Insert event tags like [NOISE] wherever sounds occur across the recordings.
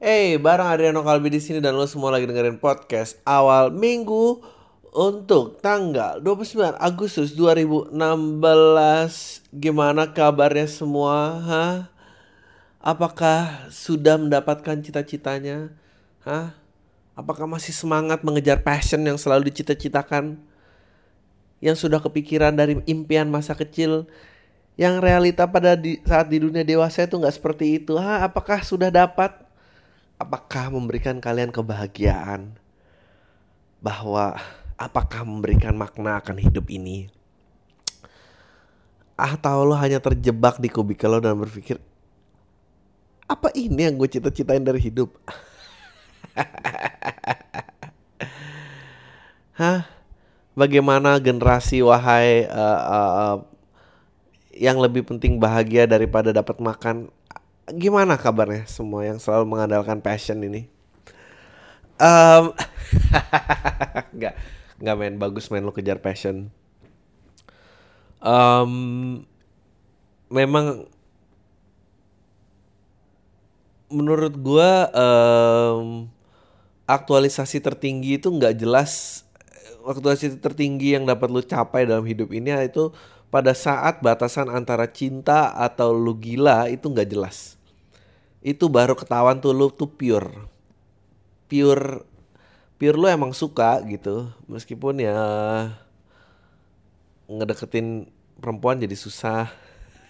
Hey, bareng Adriano Kalbi di sini dan lo semua lagi dengerin podcast awal minggu untuk tanggal 29 Agustus 2016. Gimana kabarnya semua? Hah? Apakah sudah mendapatkan cita-citanya? Hah? Apakah masih semangat mengejar passion yang selalu dicita-citakan? Yang sudah kepikiran dari impian masa kecil yang realita pada di, saat di dunia dewasa itu nggak seperti itu. Hah, apakah sudah dapat? Apakah memberikan kalian kebahagiaan? Bahwa apakah memberikan makna akan hidup ini? Atau lo hanya terjebak di kubikel lo dan berpikir, apa ini yang gue cita-citain dari hidup? [LAUGHS] Hah? Bagaimana generasi wahai uh, uh, uh, yang lebih penting bahagia daripada dapat makan gimana kabarnya semua yang selalu mengandalkan passion ini? Um, [LAUGHS] nggak nggak main bagus main lo kejar passion. Um, memang menurut gua um, aktualisasi tertinggi itu nggak jelas aktualisasi tertinggi yang dapat lu capai dalam hidup ini itu pada saat batasan antara cinta atau lu gila itu nggak jelas. Itu baru ketahuan tuh lu tuh pure. Pure pure lu emang suka gitu. Meskipun ya ngedeketin perempuan jadi susah.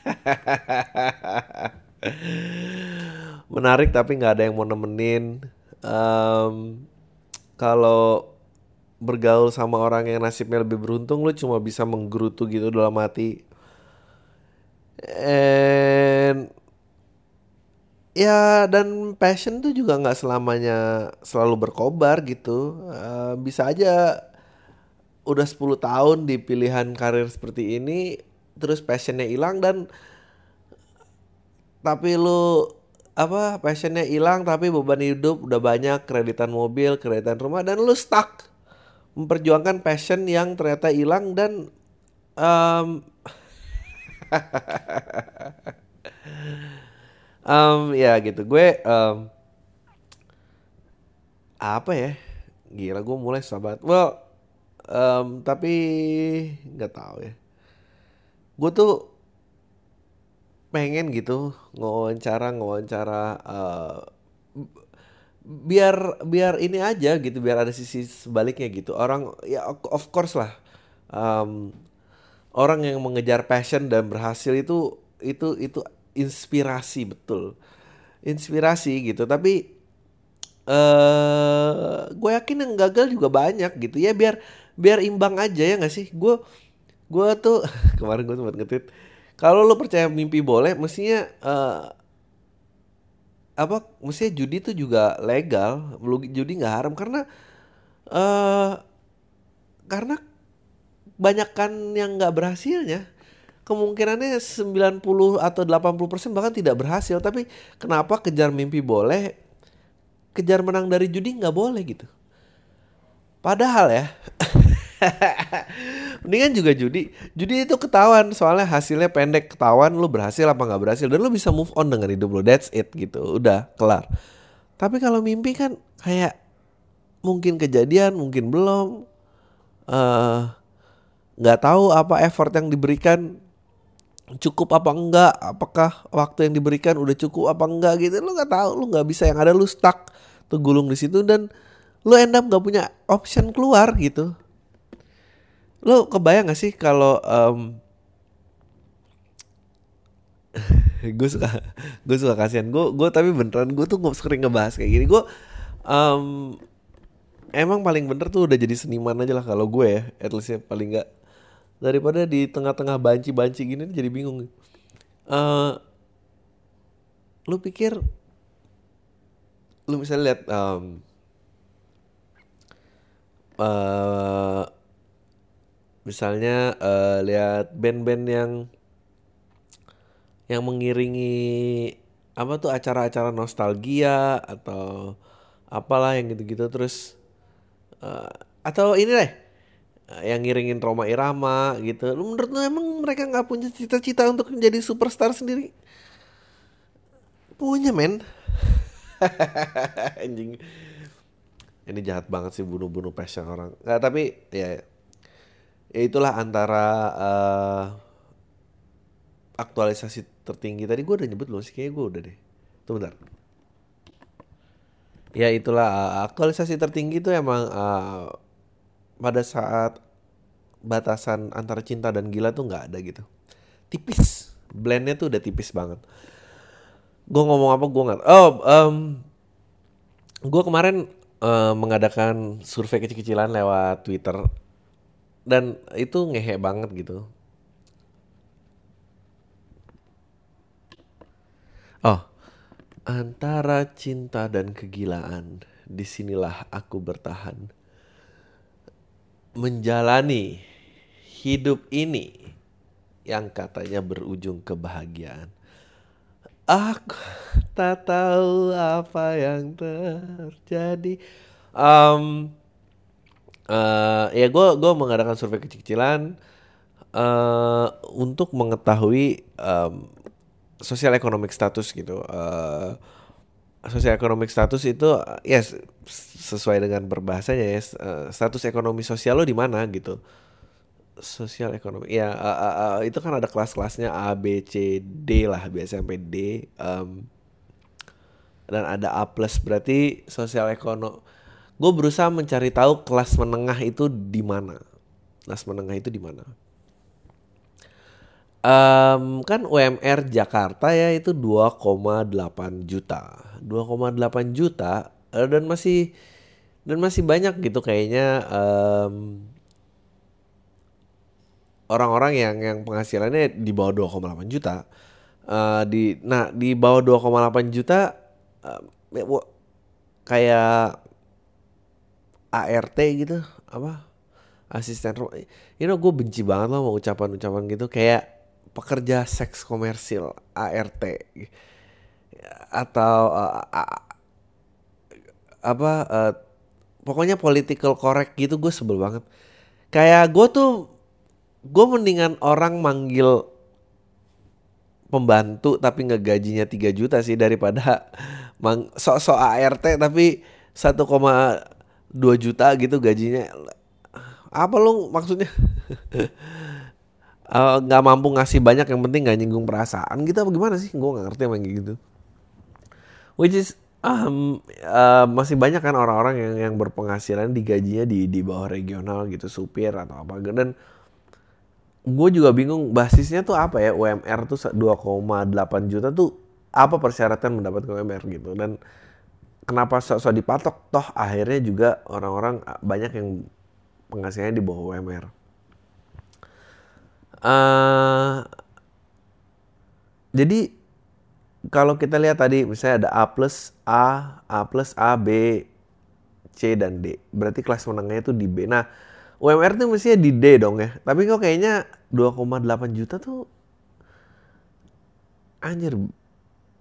[LAUGHS] Menarik tapi nggak ada yang mau nemenin. Um, kalau bergaul sama orang yang nasibnya lebih beruntung lu cuma bisa menggerutu gitu dalam hati. And ya dan passion tuh juga nggak selamanya selalu berkobar gitu. Uh, bisa aja udah 10 tahun di pilihan karir seperti ini terus passionnya hilang dan tapi lu apa passionnya hilang tapi beban hidup udah banyak kreditan mobil kreditan rumah dan lu stuck memperjuangkan passion yang ternyata hilang dan um, um, [LAUGHS] ya gitu. Gue um, apa ya? Gila gue mulai sahabat well um, tapi nggak tahu ya. Gue tuh pengen gitu ngawancara ngawancara uh, biar biar ini aja gitu biar ada sisi sebaliknya gitu. Orang ya of course lah. Um, orang yang mengejar passion dan berhasil itu itu itu inspirasi betul. Inspirasi gitu tapi uh, gue yakin yang gagal juga banyak gitu. Ya biar biar imbang aja ya nggak sih? Gue gue tuh [LAUGHS] kemarin gue sempat ngetit kalau lo percaya mimpi boleh mestinya uh, apa mestinya judi tuh juga legal judi nggak haram karena uh, karena banyakkan yang nggak berhasilnya kemungkinannya 90 atau 80% bahkan tidak berhasil. Tapi kenapa kejar mimpi boleh, kejar menang dari judi nggak boleh gitu. Padahal ya, [LAUGHS] [LAUGHS] mendingan juga judi. Judi itu ketahuan soalnya hasilnya pendek ketahuan lu berhasil apa nggak berhasil dan lu bisa move on dengan hidup lu. That's it gitu, udah kelar. Tapi kalau mimpi kan kayak mungkin kejadian, mungkin belum. Eh, nggak uh, tahu apa effort yang diberikan cukup apa enggak apakah waktu yang diberikan udah cukup apa enggak gitu lu nggak tahu lu nggak bisa yang ada lu stuck tergulung di situ dan lu end up nggak punya option keluar gitu lu kebayang gak sih kalau um, [LAUGHS] gue suka gue suka kasihan. Gue gue tapi beneran gue tuh sering ngebahas kayak gini. Gue um, emang paling bener tuh udah jadi seniman aja lah kalau gue ya at least ya paling nggak. Daripada di tengah-tengah banci-banci gini jadi bingung. Uh, lu pikir lu misalnya lihat um, uh, misalnya uh, lihat band-band yang yang mengiringi apa tuh acara-acara nostalgia atau apalah yang gitu-gitu terus uh, atau ini deh yang ngiringin Roma Irama gitu. Lu menurut lu emang mereka nggak punya cita-cita untuk menjadi superstar sendiri? Punya men. [LAUGHS] anjing ini jahat banget sih bunuh-bunuh passion orang nggak tapi ya ya itulah antara uh, aktualisasi tertinggi tadi. Gue udah nyebut belum sih? Kayaknya gue udah deh. Tuh bentar. Ya itulah uh, aktualisasi tertinggi itu emang uh, pada saat batasan antara cinta dan gila tuh nggak ada gitu. Tipis. Blendnya tuh udah tipis banget. Gue ngomong apa gue nggak oh um, gue kemarin uh, mengadakan survei kecil-kecilan lewat Twitter dan itu ngehe banget gitu oh antara cinta dan kegilaan di sinilah aku bertahan menjalani hidup ini yang katanya berujung kebahagiaan. Aku tak tahu apa yang terjadi. Um, uh, ya gue gue mengadakan survei kecil-kecilan uh, untuk mengetahui um, sosial ekonomik status gitu. Uh, sosial ekonomik status itu ya yes, sesuai dengan berbahasanya ya uh, status ekonomi sosial lo di mana gitu sosial ekonomi ya uh, uh, uh, itu kan ada kelas-kelasnya A B C D lah biasa sampai D um, dan ada A plus berarti sosial ekonomi gue berusaha mencari tahu kelas menengah itu di mana. Kelas menengah itu di mana. Um, kan UMR Jakarta ya itu 2,8 juta. 2,8 juta uh, dan masih dan masih banyak gitu kayaknya um, orang-orang yang yang penghasilannya di bawah 2,8 juta. Uh, di nah di bawah 2,8 juta uh, kayak ART gitu apa asisten rumah you know gue benci banget loh mau ucapan-ucapan gitu kayak pekerja seks komersil ART atau uh, uh, apa uh, pokoknya political correct gitu gue sebel banget. Kayak gue tuh gue mendingan orang manggil pembantu tapi ngegajinya 3 juta sih daripada mang sok-sok ART tapi 1,2 juta gitu gajinya. Apa lu maksudnya? [LAUGHS] Nggak uh, mampu ngasih banyak yang penting nggak nyinggung perasaan gitu apa gimana sih? Gue nggak ngerti emang gitu. Which is um, uh, masih banyak kan orang-orang yang yang berpenghasilan digajinya di di bawah regional gitu supir atau apa. Dan gue juga bingung basisnya tuh apa ya? UMR tuh 2,8 juta tuh apa persyaratan mendapatkan UMR gitu. Dan kenapa sok-sok dipatok toh akhirnya juga orang-orang uh, banyak yang penghasilannya di bawah UMR uh, jadi kalau kita lihat tadi misalnya ada A plus A, A plus A, B, C dan D. Berarti kelas menengahnya itu di B. Nah, UMR tuh mestinya di D dong ya. Tapi kok kayaknya 2,8 juta tuh anjir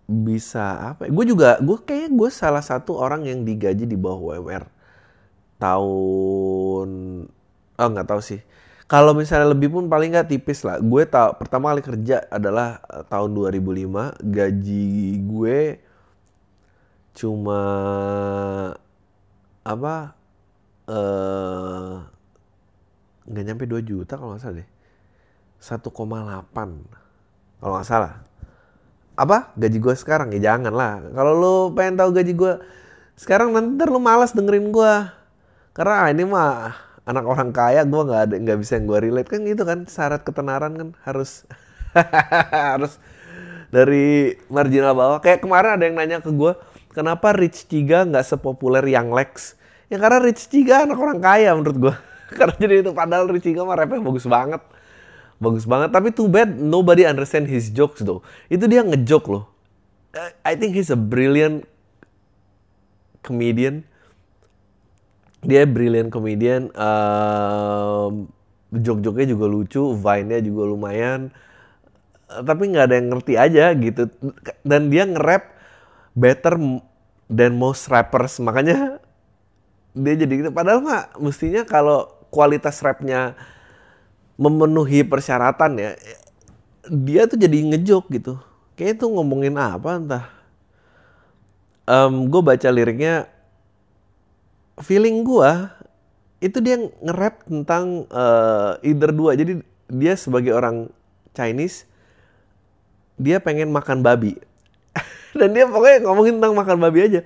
bisa apa? Ya? Gue juga, gue kayaknya gue salah satu orang yang digaji di bawah UMR tahun, oh nggak tahu sih kalau misalnya lebih pun paling nggak tipis lah. Gue tau pertama kali kerja adalah uh, tahun 2005. Gaji gue cuma apa eh nggak nyampe 2 juta kalau nggak salah deh. 1,8 kalau nggak salah. Apa? Gaji gue sekarang? Ya jangan lah. Kalau lo pengen tahu gaji gue sekarang nanti lu malas dengerin gue. Karena ah, ini mah anak orang kaya gue nggak ada nggak bisa yang gue relate. Kan gitu kan syarat ketenaran kan harus [LAUGHS] harus dari marginal bawah. Kayak kemarin ada yang nanya ke gue kenapa Rich Tiga nggak sepopuler yang Lex? Ya karena Rich Tiga anak orang kaya menurut gue [LAUGHS] karena jadi itu padahal Rich Tiga mah rapnya bagus banget bagus banget. Tapi too bad nobody understand his jokes though. Itu dia ngejok loh. I think he's a brilliant comedian. Dia brilliant comedian. Um, jok-joknya juga lucu vine-nya juga lumayan. Tapi nggak ada yang ngerti aja gitu. Dan dia nge-rap better than most rappers. Makanya dia jadi gitu. Padahal mah mestinya kalau kualitas rapnya memenuhi persyaratan ya dia tuh jadi ngejok gitu. Kayak tuh ngomongin apa entah. Um, gue baca liriknya feeling gue itu dia nge-rap tentang uh, either dua. Jadi dia sebagai orang Chinese dia pengen makan babi. [LAUGHS] Dan dia pokoknya ngomongin tentang makan babi aja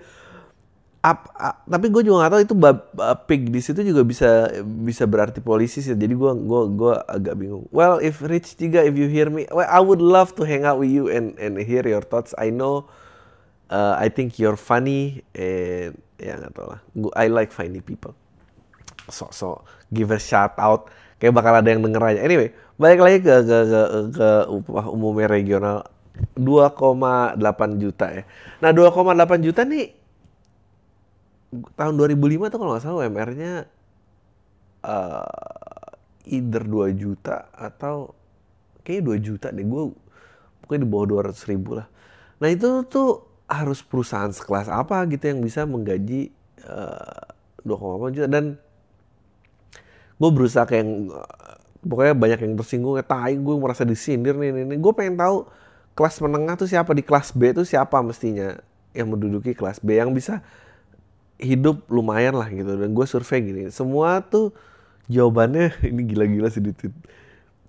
Ap, ap, tapi gue juga gak tahu itu bab, pig di situ juga bisa bisa berarti polisi sih. Jadi gue gua gua agak bingung. Well if Rich Tiga if you hear me well, I would love to hang out with you and and hear your thoughts. I know uh, I think you're funny and ya nggak tahu lah. I like funny people. So so give a shout out. Kayak bakal ada yang denger aja. Anyway balik lagi ke ke ke, ke upah umumnya regional. 2,8 juta ya. Nah 2,8 juta nih tahun 2005 tuh kalau nggak salah UMR-nya uh, either 2 juta atau kayaknya 2 juta deh. Gue pokoknya di bawah 200 ribu lah. Nah itu tuh harus perusahaan sekelas apa gitu yang bisa menggaji uh, 2,8 juta. Dan gue berusaha kayak pokoknya banyak yang tersinggung ya tai gue merasa disindir nih, nih, nih. gue pengen tahu kelas menengah tuh siapa di kelas B tuh siapa mestinya yang menduduki kelas B yang bisa hidup lumayan lah gitu. Dan gue survei gini semua tuh jawabannya [LAUGHS] ini gila-gila sedikit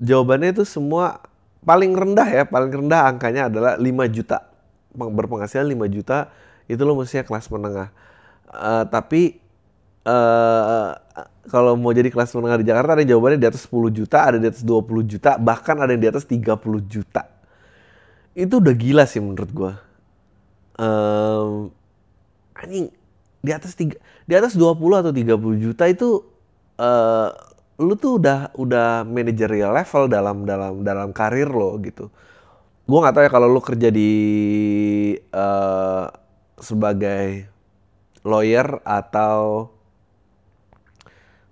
jawabannya itu semua paling rendah ya paling rendah angkanya adalah 5 juta. Berpenghasilan 5 juta itu lo mestinya kelas menengah. Uh, tapi uh, kalau mau jadi kelas menengah di Jakarta ada jawabannya di atas 10 juta ada di atas 20 juta bahkan ada yang di atas 30 juta. Itu udah gila sih menurut gue um, anjing di atas tiga di atas 20 atau 30 juta itu uh, lu tuh udah udah managerial level dalam dalam dalam karir lo gitu. Gue nggak tahu ya kalau lu kerja di uh, sebagai lawyer atau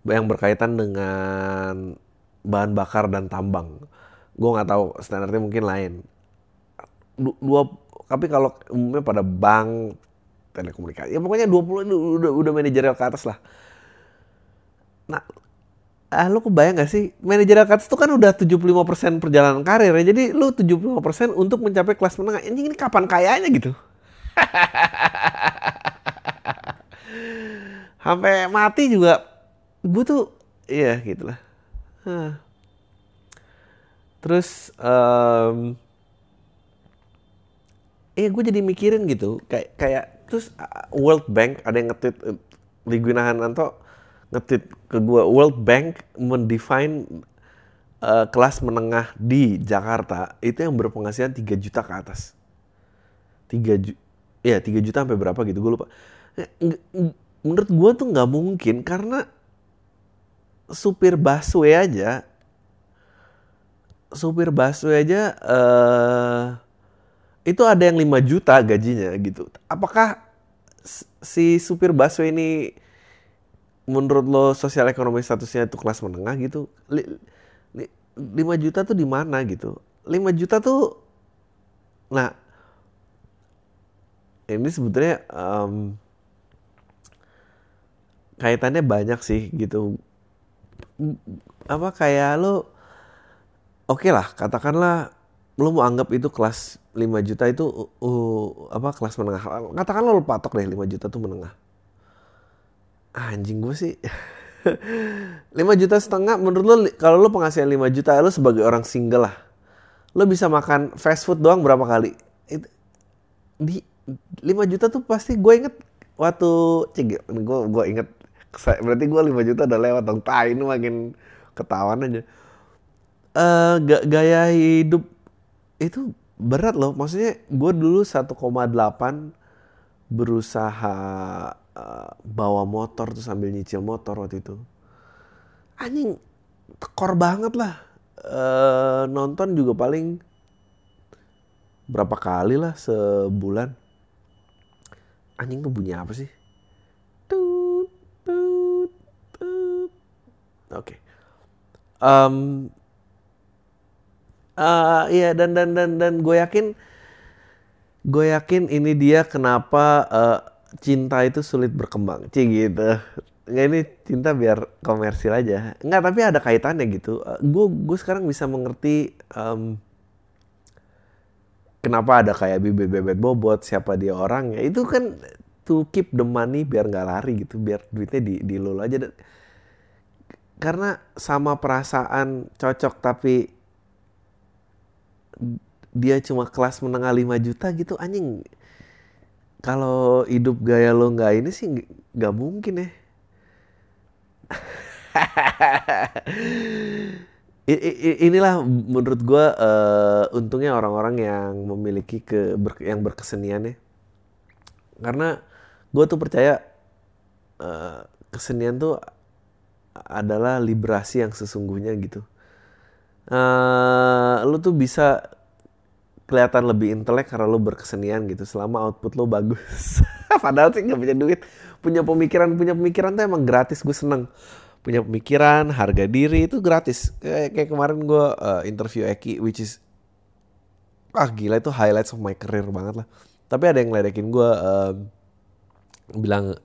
yang berkaitan dengan bahan bakar dan tambang. Gue nggak tahu standarnya mungkin lain. Dua tapi kalau umumnya pada bank telekomunikasi. Ya pokoknya 20 itu udah udah manajerial ke atas lah. Nah, ah lu kebayang gak sih manajerial ke atas itu kan udah 75% perjalanan karir ya. Jadi lu 75% untuk mencapai kelas menengah. Anjing ini kapan kayanya gitu? [LAUGHS] Sampai mati juga gue tuh iya gitulah. Huh. Terus um, eh gue jadi mikirin gitu kayak kayak terus World Bank ada yang nge-tweet uh, Liguina Hananto nge-tweet ke gue World Bank mendefine uh, kelas menengah di Jakarta itu yang berpenghasilan 3 juta ke atas. 3 juta ya 3 juta sampai berapa gitu gue lupa. Eh, menurut gue tuh nggak mungkin karena supir busway aja supir busway aja uh, itu ada yang 5 juta gajinya gitu. Apakah si supir busway ini menurut lo sosial ekonomi statusnya itu kelas menengah gitu? 5 juta tuh di mana gitu? 5 juta tuh nah ini sebetulnya um, kaitannya banyak sih gitu. Apa kayak lo oke okay lah katakanlah lo mau anggap itu kelas 5 juta itu uh, uh, apa kelas menengah. Katakan lo patok deh 5 juta tuh menengah. Anjing gue sih. [LAUGHS] 5 juta setengah menurut lo kalau lo penghasilan 5 juta lo sebagai orang single lah. Lo bisa makan fast food doang berapa kali? Itu, di 5 juta tuh pasti gue inget waktu gue gue inget berarti gue 5 juta udah lewat dong tai ini makin ketahuan aja uh, gaya hidup itu berat loh. Maksudnya gue dulu 1,8 berusaha uh, bawa motor tuh sambil nyicil motor waktu itu. Anjing tekor banget lah. Uh, nonton juga paling berapa kali lah sebulan. Anjing tuh bunyi apa sih? Oke. Okay. um, uh, iya dan dan dan dan gue yakin gue yakin ini dia kenapa uh, cinta itu sulit berkembang cing gitu. Nggak ini cinta biar komersil aja. Nggak tapi ada kaitannya gitu. Gue uh, gue sekarang bisa mengerti um, kenapa ada kayak bibit bebet bobot siapa dia orangnya. Itu kan to keep the money biar nggak lari gitu biar duitnya di di lo aja. Karena sama perasaan cocok tapi dia cuma kelas menengah 5 juta gitu anjing. Kalau hidup gaya lo nggak ini sih nggak mungkin ya. [LAUGHS] Inilah menurut gue uh, untungnya orang-orang yang memiliki ke ber, yang berkesenian ya. Karena gue tuh percaya uh, kesenian tuh adalah liberasi yang sesungguhnya gitu uh, lu tuh bisa kelihatan lebih intelek karena lo berkesenian gitu. Selama output lo bagus. [LAUGHS] Padahal sih nggak punya duit. Punya pemikiran punya pemikiran tuh emang gratis. Gue seneng. Punya pemikiran harga diri itu gratis. Kayak, kayak kemarin gue uh, interview Eki which is ah gila itu highlights of my career banget lah. Tapi ada yang ngeledekin gue uh, bilang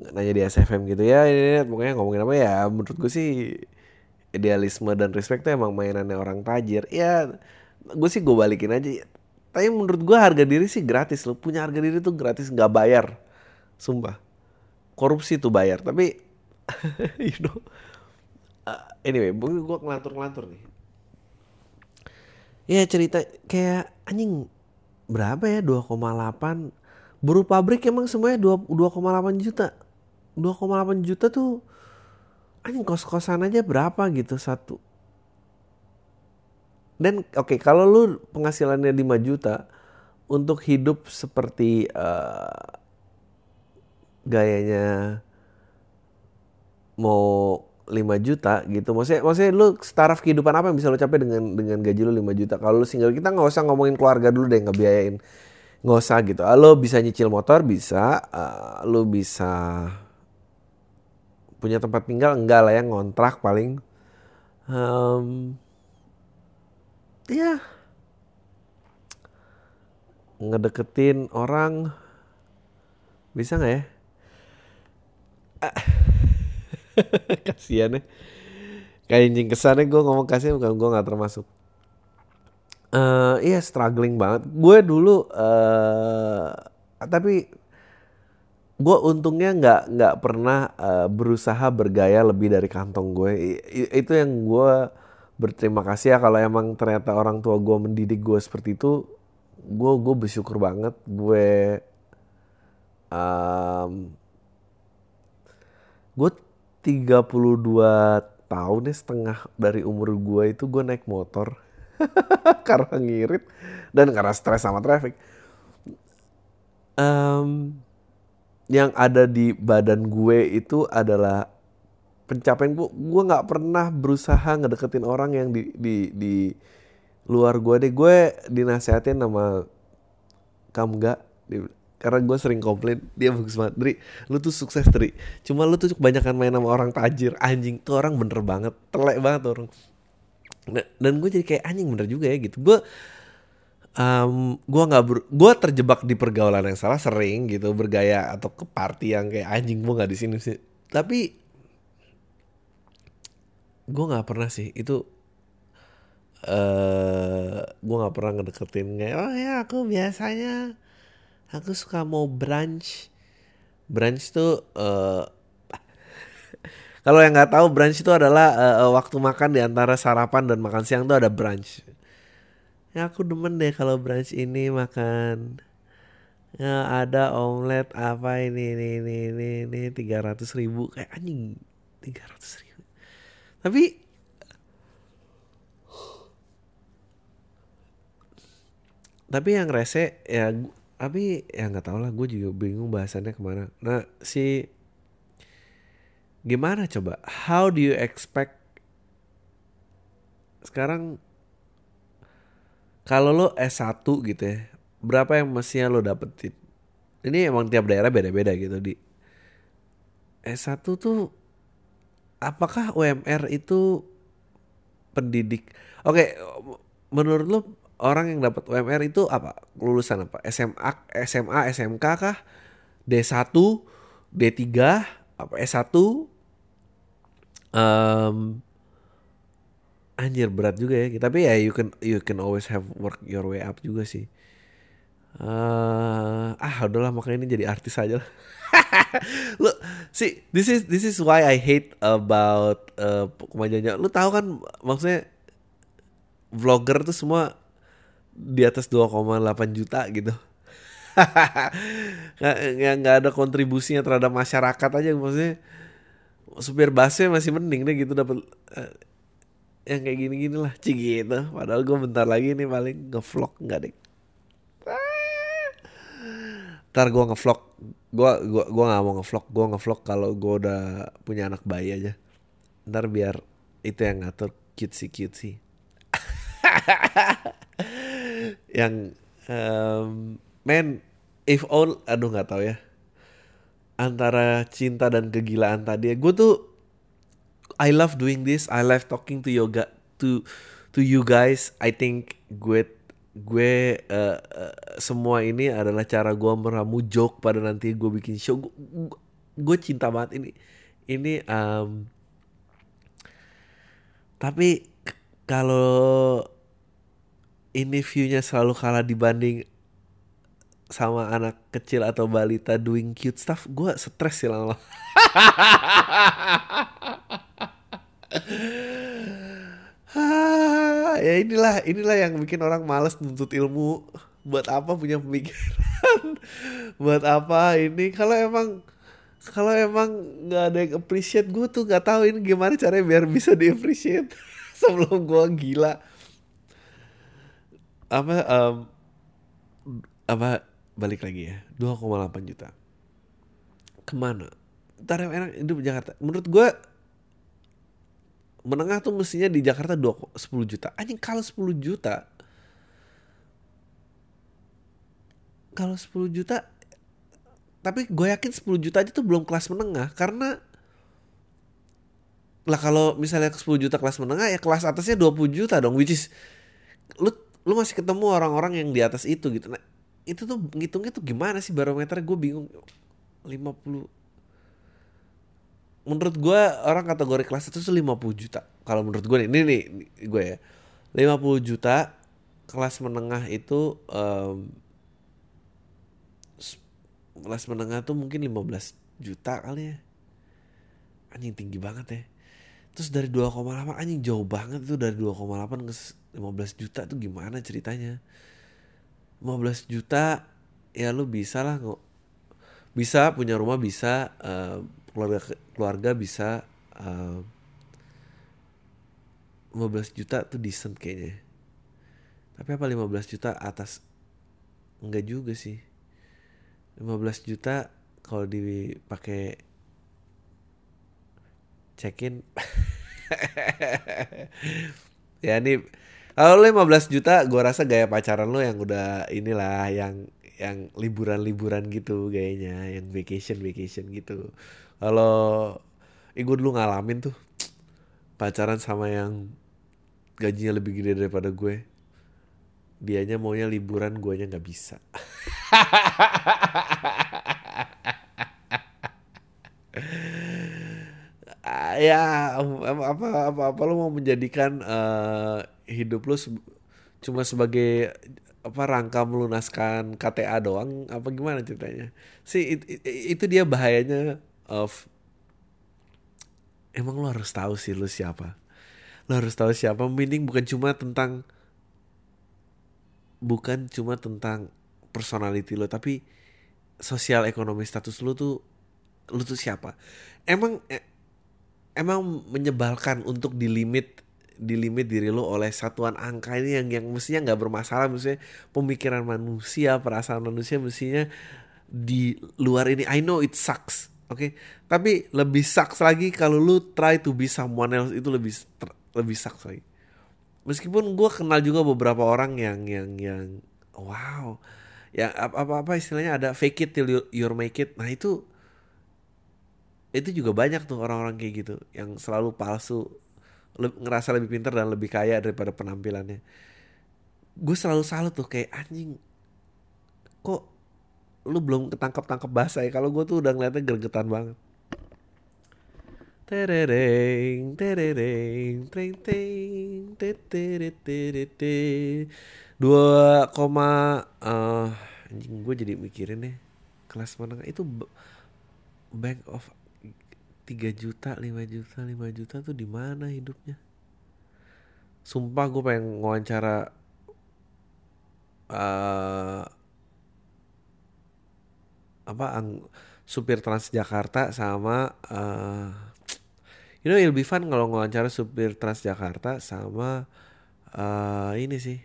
nanya di SFM gitu ya ini pokoknya ngomongin apa ya? Menurut gue sih idealisme dan respect tuh emang mainannya orang tajir. Ya gue sih gue balikin aja. Tapi menurut gue harga diri sih gratis lo punya harga diri tuh gratis nggak bayar. Sumpah. Korupsi tuh bayar. Tapi [LAUGHS] you know. Uh, anyway gue gue ngelantur ngelantur nih. Ya cerita kayak anjing berapa ya? 2,8 buruh pabrik emang semuanya 2,8 juta. 2,8 juta tuh anjing kos-kosan aja berapa gitu satu dan oke okay, kalau lu penghasilannya 5 juta untuk hidup seperti uh, gayanya mau 5 juta gitu. Maksudnya maksudnya lu staraf kehidupan apa yang bisa lu capai dengan dengan gaji lu 5 juta? Kalau lu single kita nggak usah ngomongin keluarga dulu deh ngebiayain. Nggak usah gitu. Lu bisa nyicil motor bisa, uh, lu bisa punya tempat tinggal enggak lah ya ngontrak paling. Um, ya ngedeketin orang. Bisa nggak ya? [LAUGHS] Kasian ya. Kayak anjing kesannya gue ngomong kasihan bukan gue nggak termasuk. Uh, iya struggling banget. Gue dulu uh, tapi gue untungnya nggak nggak pernah uh, berusaha bergaya lebih dari kantong gue itu yang gue berterima kasih ya kalau emang ternyata orang tua gue mendidik gue seperti itu gue gue bersyukur banget. Gue um, gue 32 tahun ya setengah dari umur gue itu gue naik motor. [LAUGHS] Karena ngirit dan karena stres sama traffic. Um, yang ada di badan gue itu adalah pencapaian gue gue nggak pernah berusaha ngedeketin orang yang di di di luar gue deh. Gue dinasehatin sama kamu nggak? Karena gue sering komplain dia bagus banget. Dri lu tuh sukses Dri. Cuma lu tuh kebanyakan main sama orang tajir. Anjing tuh orang bener banget. Telek banget orang. Dan gue jadi kayak anjing bener juga ya gitu. Gue um, gue nggak gue terjebak di pergaulan yang salah sering gitu bergaya atau ke party yang kayak anjing gue nggak di sini sih. Tapi gue nggak pernah sih itu eh uh, gue nggak pernah ngedeketin kayak oh ya aku biasanya aku suka mau brunch. Brunch tuh uh, [LAUGHS] kalau yang nggak tahu brunch itu adalah uh, waktu makan di antara sarapan dan makan siang tuh ada brunch ya aku demen deh kalau brunch ini makan. Ya ada omelet apa ini ini ini ini ini tiga ratus ribu. Kayak anjing tiga ratus ribu. Tapi tapi yang rese ya tapi ya nggak tau lah gue juga bingung bahasannya ke mana. Nah si gimana coba? How do you expect sekarang kalau lo S1 gitu ya berapa yang mestinya lo dapetin ini emang tiap daerah beda-beda gitu di S1 tuh apakah UMR itu pendidik? Oke, menurut lo orang yang dapat UMR itu apa? Lulusan apa? SMA, SMA, SMK kah? D1, D3, apa S1? Um, anjir berat juga ya. Tapi ya you can you can always have work your way up juga sih. Uh, ah udahlah makanya ini jadi artis aja lah. [LAUGHS] Lu see this is this is why I hate about uh, kemanjanya lu tahu kan maksudnya vlogger tuh semua di atas 2,8 juta gitu. [LAUGHS] Nggak nggak ada kontribusinya terhadap masyarakat aja maksudnya. Supir busnya masih mending deh gitu dapat uh, yang kayak gini-gini lah. Cik gitu. Padahal gue bentar lagi nih paling ngevlog. Nggak deh ntar gue ngevlog. Gue gua gua nggak mau ngevlog. Gue ngevlog kalau gue udah punya anak bayi aja. Ntar biar itu yang ngatur cute sih cute sih [LAUGHS] yang um, men if all aduh nggak tahu ya. Antara cinta dan kegilaan tadi gue tuh I love doing this. I love talking to yoga to to you guys. I think gue gue uh, uh, semua ini adalah cara gue meramu joke pada nanti gue bikin show. Gue, gue cinta banget ini. Ini um, tapi kalau ini viewnya selalu kalah dibanding sama anak kecil atau balita doing cute stuff gue stres sih lama [LAUGHS] [LAUGHS] ya inilah inilah yang bikin orang males nuntut ilmu. Buat apa punya pemikiran? [LAUGHS] Buat apa ini? Kalau emang kalau emang nggak ada yang appreciate gue tuh nggak tahu ini gimana caranya biar bisa di appreciate [LAUGHS] sebelum gue gila. Apa um, apa balik lagi ya. 2,8 juta. Ke mana? Tarif enak hidup Jakarta. Menurut gue menengah tuh mestinya di Jakarta 2, 10 juta. Anjing kalau 10 juta kalau 10 juta tapi gue yakin 10 juta aja tuh belum kelas menengah karena lah kalau misalnya 10 juta kelas menengah ya kelas atasnya 20 juta dong which is lu lu masih ketemu orang-orang yang di atas itu gitu. Nah itu tuh ngitungnya tuh gimana sih? Barometer gue bingung. 50 menurut gue orang kategori kelas itu tuh 50 juta. Kalau menurut gue nih, ini nih gue ya. 50 juta kelas menengah itu um, kelas menengah tuh mungkin 15 juta kali ya. Anjing tinggi banget ya. Terus dari 2,8 anjing jauh banget tuh dari 2,8 ke 15 juta tuh gimana ceritanya? 15 juta ya lu bisa lah kok. Bisa punya rumah bisa uh, keluarga keluarga bisa uh, eh, 15 juta tuh decent kayaknya. Tapi apa 15 juta atas? Enggak juga sih. 15 juta kalau dipakai check-in. [LAUGHS] Ya ini kalau 15 juta gue rasa gaya pacaran lo yang udah inilah yang yang liburan-liburan gitu gayanya yang vacation vacation gitu kalau eh, gue dulu ngalamin tuh pacaran sama yang gajinya lebih gede daripada gue dianya maunya liburan gue nya nggak bisa. [LAUGHS] Ya apa apa apa lo mau menjadikan uh, hidup lo se cuma sebagai apa rangka melunaskan KTA doang apa gimana ceritanya? Sih it, it, itu dia bahayanya of emang lo harus tahu sih lo siapa? Lo harus tahu siapa? Meaning bukan cuma tentang bukan cuma tentang personality lo tapi sosial ekonomi status lo tuh lo tuh siapa? Emang eh, emang menyebalkan untuk dilimit dilimit diri lo oleh satuan angka ini yang yang mestinya nggak bermasalah. Mestinya pemikiran manusia perasaan manusia mestinya di luar ini. I know it sucks Oke, okay? tapi lebih sucks lagi kalau lu try to be someone else itu lebih lebih sucks lagi. Meskipun gue kenal juga beberapa orang yang yang yang wow, ya apa apa istilahnya ada fake it till you, you make it. Nah itu itu juga banyak tuh orang-orang kayak gitu yang selalu palsu, ngerasa lebih pintar dan lebih kaya daripada penampilannya. Gue selalu salut tuh kayak anjing, kok lu belum ketangkap tangkap bahasa ya. Kalau gue tuh udah ngeliatnya gergetan banget. Terereng terereng treng teng tetereterete. Dua koma eh anjing gue jadi mikirin nih kelas menengah itu bank of 3 juta 5 juta 5 juta tuh di mana hidupnya? Sumpah gue pengen wawancara eh apa ang, supir Transjakarta sama eh you know it'll be fun kalau wawancara supir Transjakarta sama eh ini sih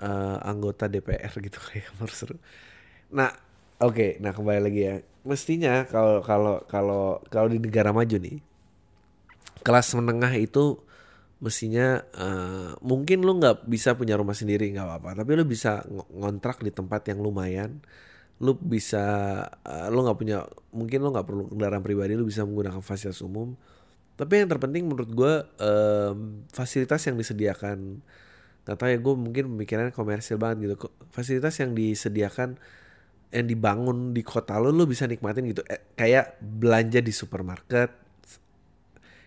eh anggota DPR gitu [LAUGHS] kayak seru. Nah, oke, nah kembali lagi ya. Mestinya kalau kalau kalau kalau di negara maju nih kelas menengah itu mestinya eh, mungkin lu nggak bisa punya rumah sendiri nggak apa-apa. Tapi lu bisa ng- ngontrak di tempat yang lumayan. Lu bisa eh, lu nggak punya mungkin lu nggak perlu kendaraan pribadi lu bisa menggunakan fasilitas umum. Tapi yang terpenting menurut gue em, fasilitas yang disediakan nggak tahu ya gue mungkin pemikirannya komersil banget gitu. Fasilitas yang disediakan yang dibangun di kota lu lu bisa nikmatin gitu. Eh, kayak belanja di supermarket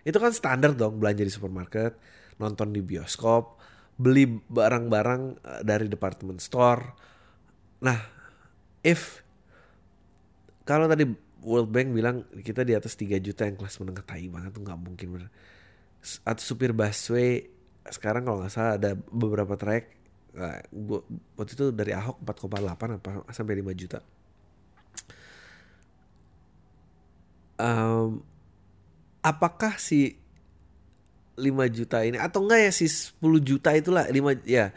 itu kan standar dong belanja di supermarket, nonton di bioskop, beli barang-barang eh, dari department store. Nah, if kalau tadi World Bank bilang kita di atas 3 juta yang kelas menengah tai banget tuh nggak mungkin bener. Atau supir busway sekarang kalau nggak salah ada beberapa trayek eh, gua, waktu itu dari Ahok 4,8 apa sampai 5 juta. Em, apakah si 5 juta ini atau enggak ya si 10 juta itulah 5 ya.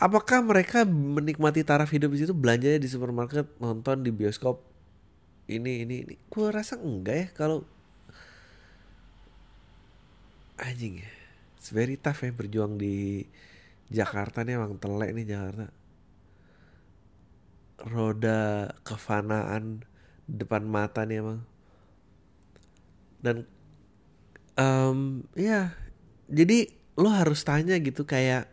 Apakah mereka menikmati taraf hidup di situ belanjanya di supermarket, nonton di bioskop ini ini ini. Gua rasa enggak ya kalau anjing ya. It's very tough ya berjuang di Jakarta nih emang telek nih Jakarta. Roda kefanaan depan mata nih emang. Dan em ya jadi lo harus tanya gitu kayak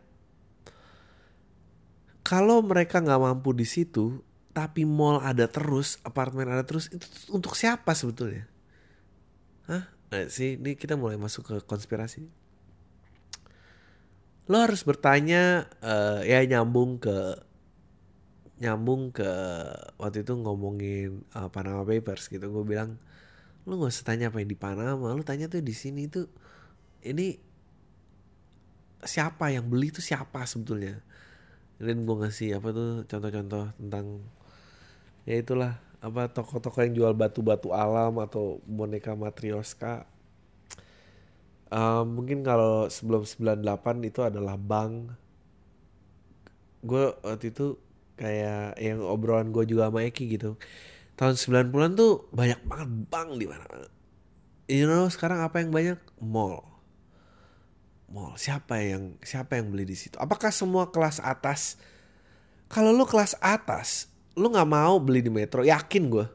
kalau mereka nggak mampu di situ tapi mall ada terus apartemen ada terus itu untuk siapa sebetulnya? Hah? Nah, sih ini kita mulai masuk ke konspirasi. Lo harus bertanya eh, ya nyambung ke nyambung ke waktu itu ngomongin eh, Panama Papers gitu. Gue bilang lu nggak usah tanya apa yang di Panama lu tanya tuh di sini tuh ini siapa yang beli tuh siapa sebetulnya? Dan gue ngasih apa tuh contoh-contoh tentang ya itulah apa toko-toko yang jual batu-batu alam atau boneka matrioska. Eh, mungkin kalau sebelum 98 itu adalah bank. Gue waktu itu kayak yang obrolan gue juga sama Eki gitu tahun 90-an tuh banyak banget bank di mana-mana you know sekarang apa yang banyak? Mall. Mall. Siapa yang siapa yang beli di situ? Apakah semua kelas atas? Kalau lu kelas atas lu nggak mau beli di metro yakin gue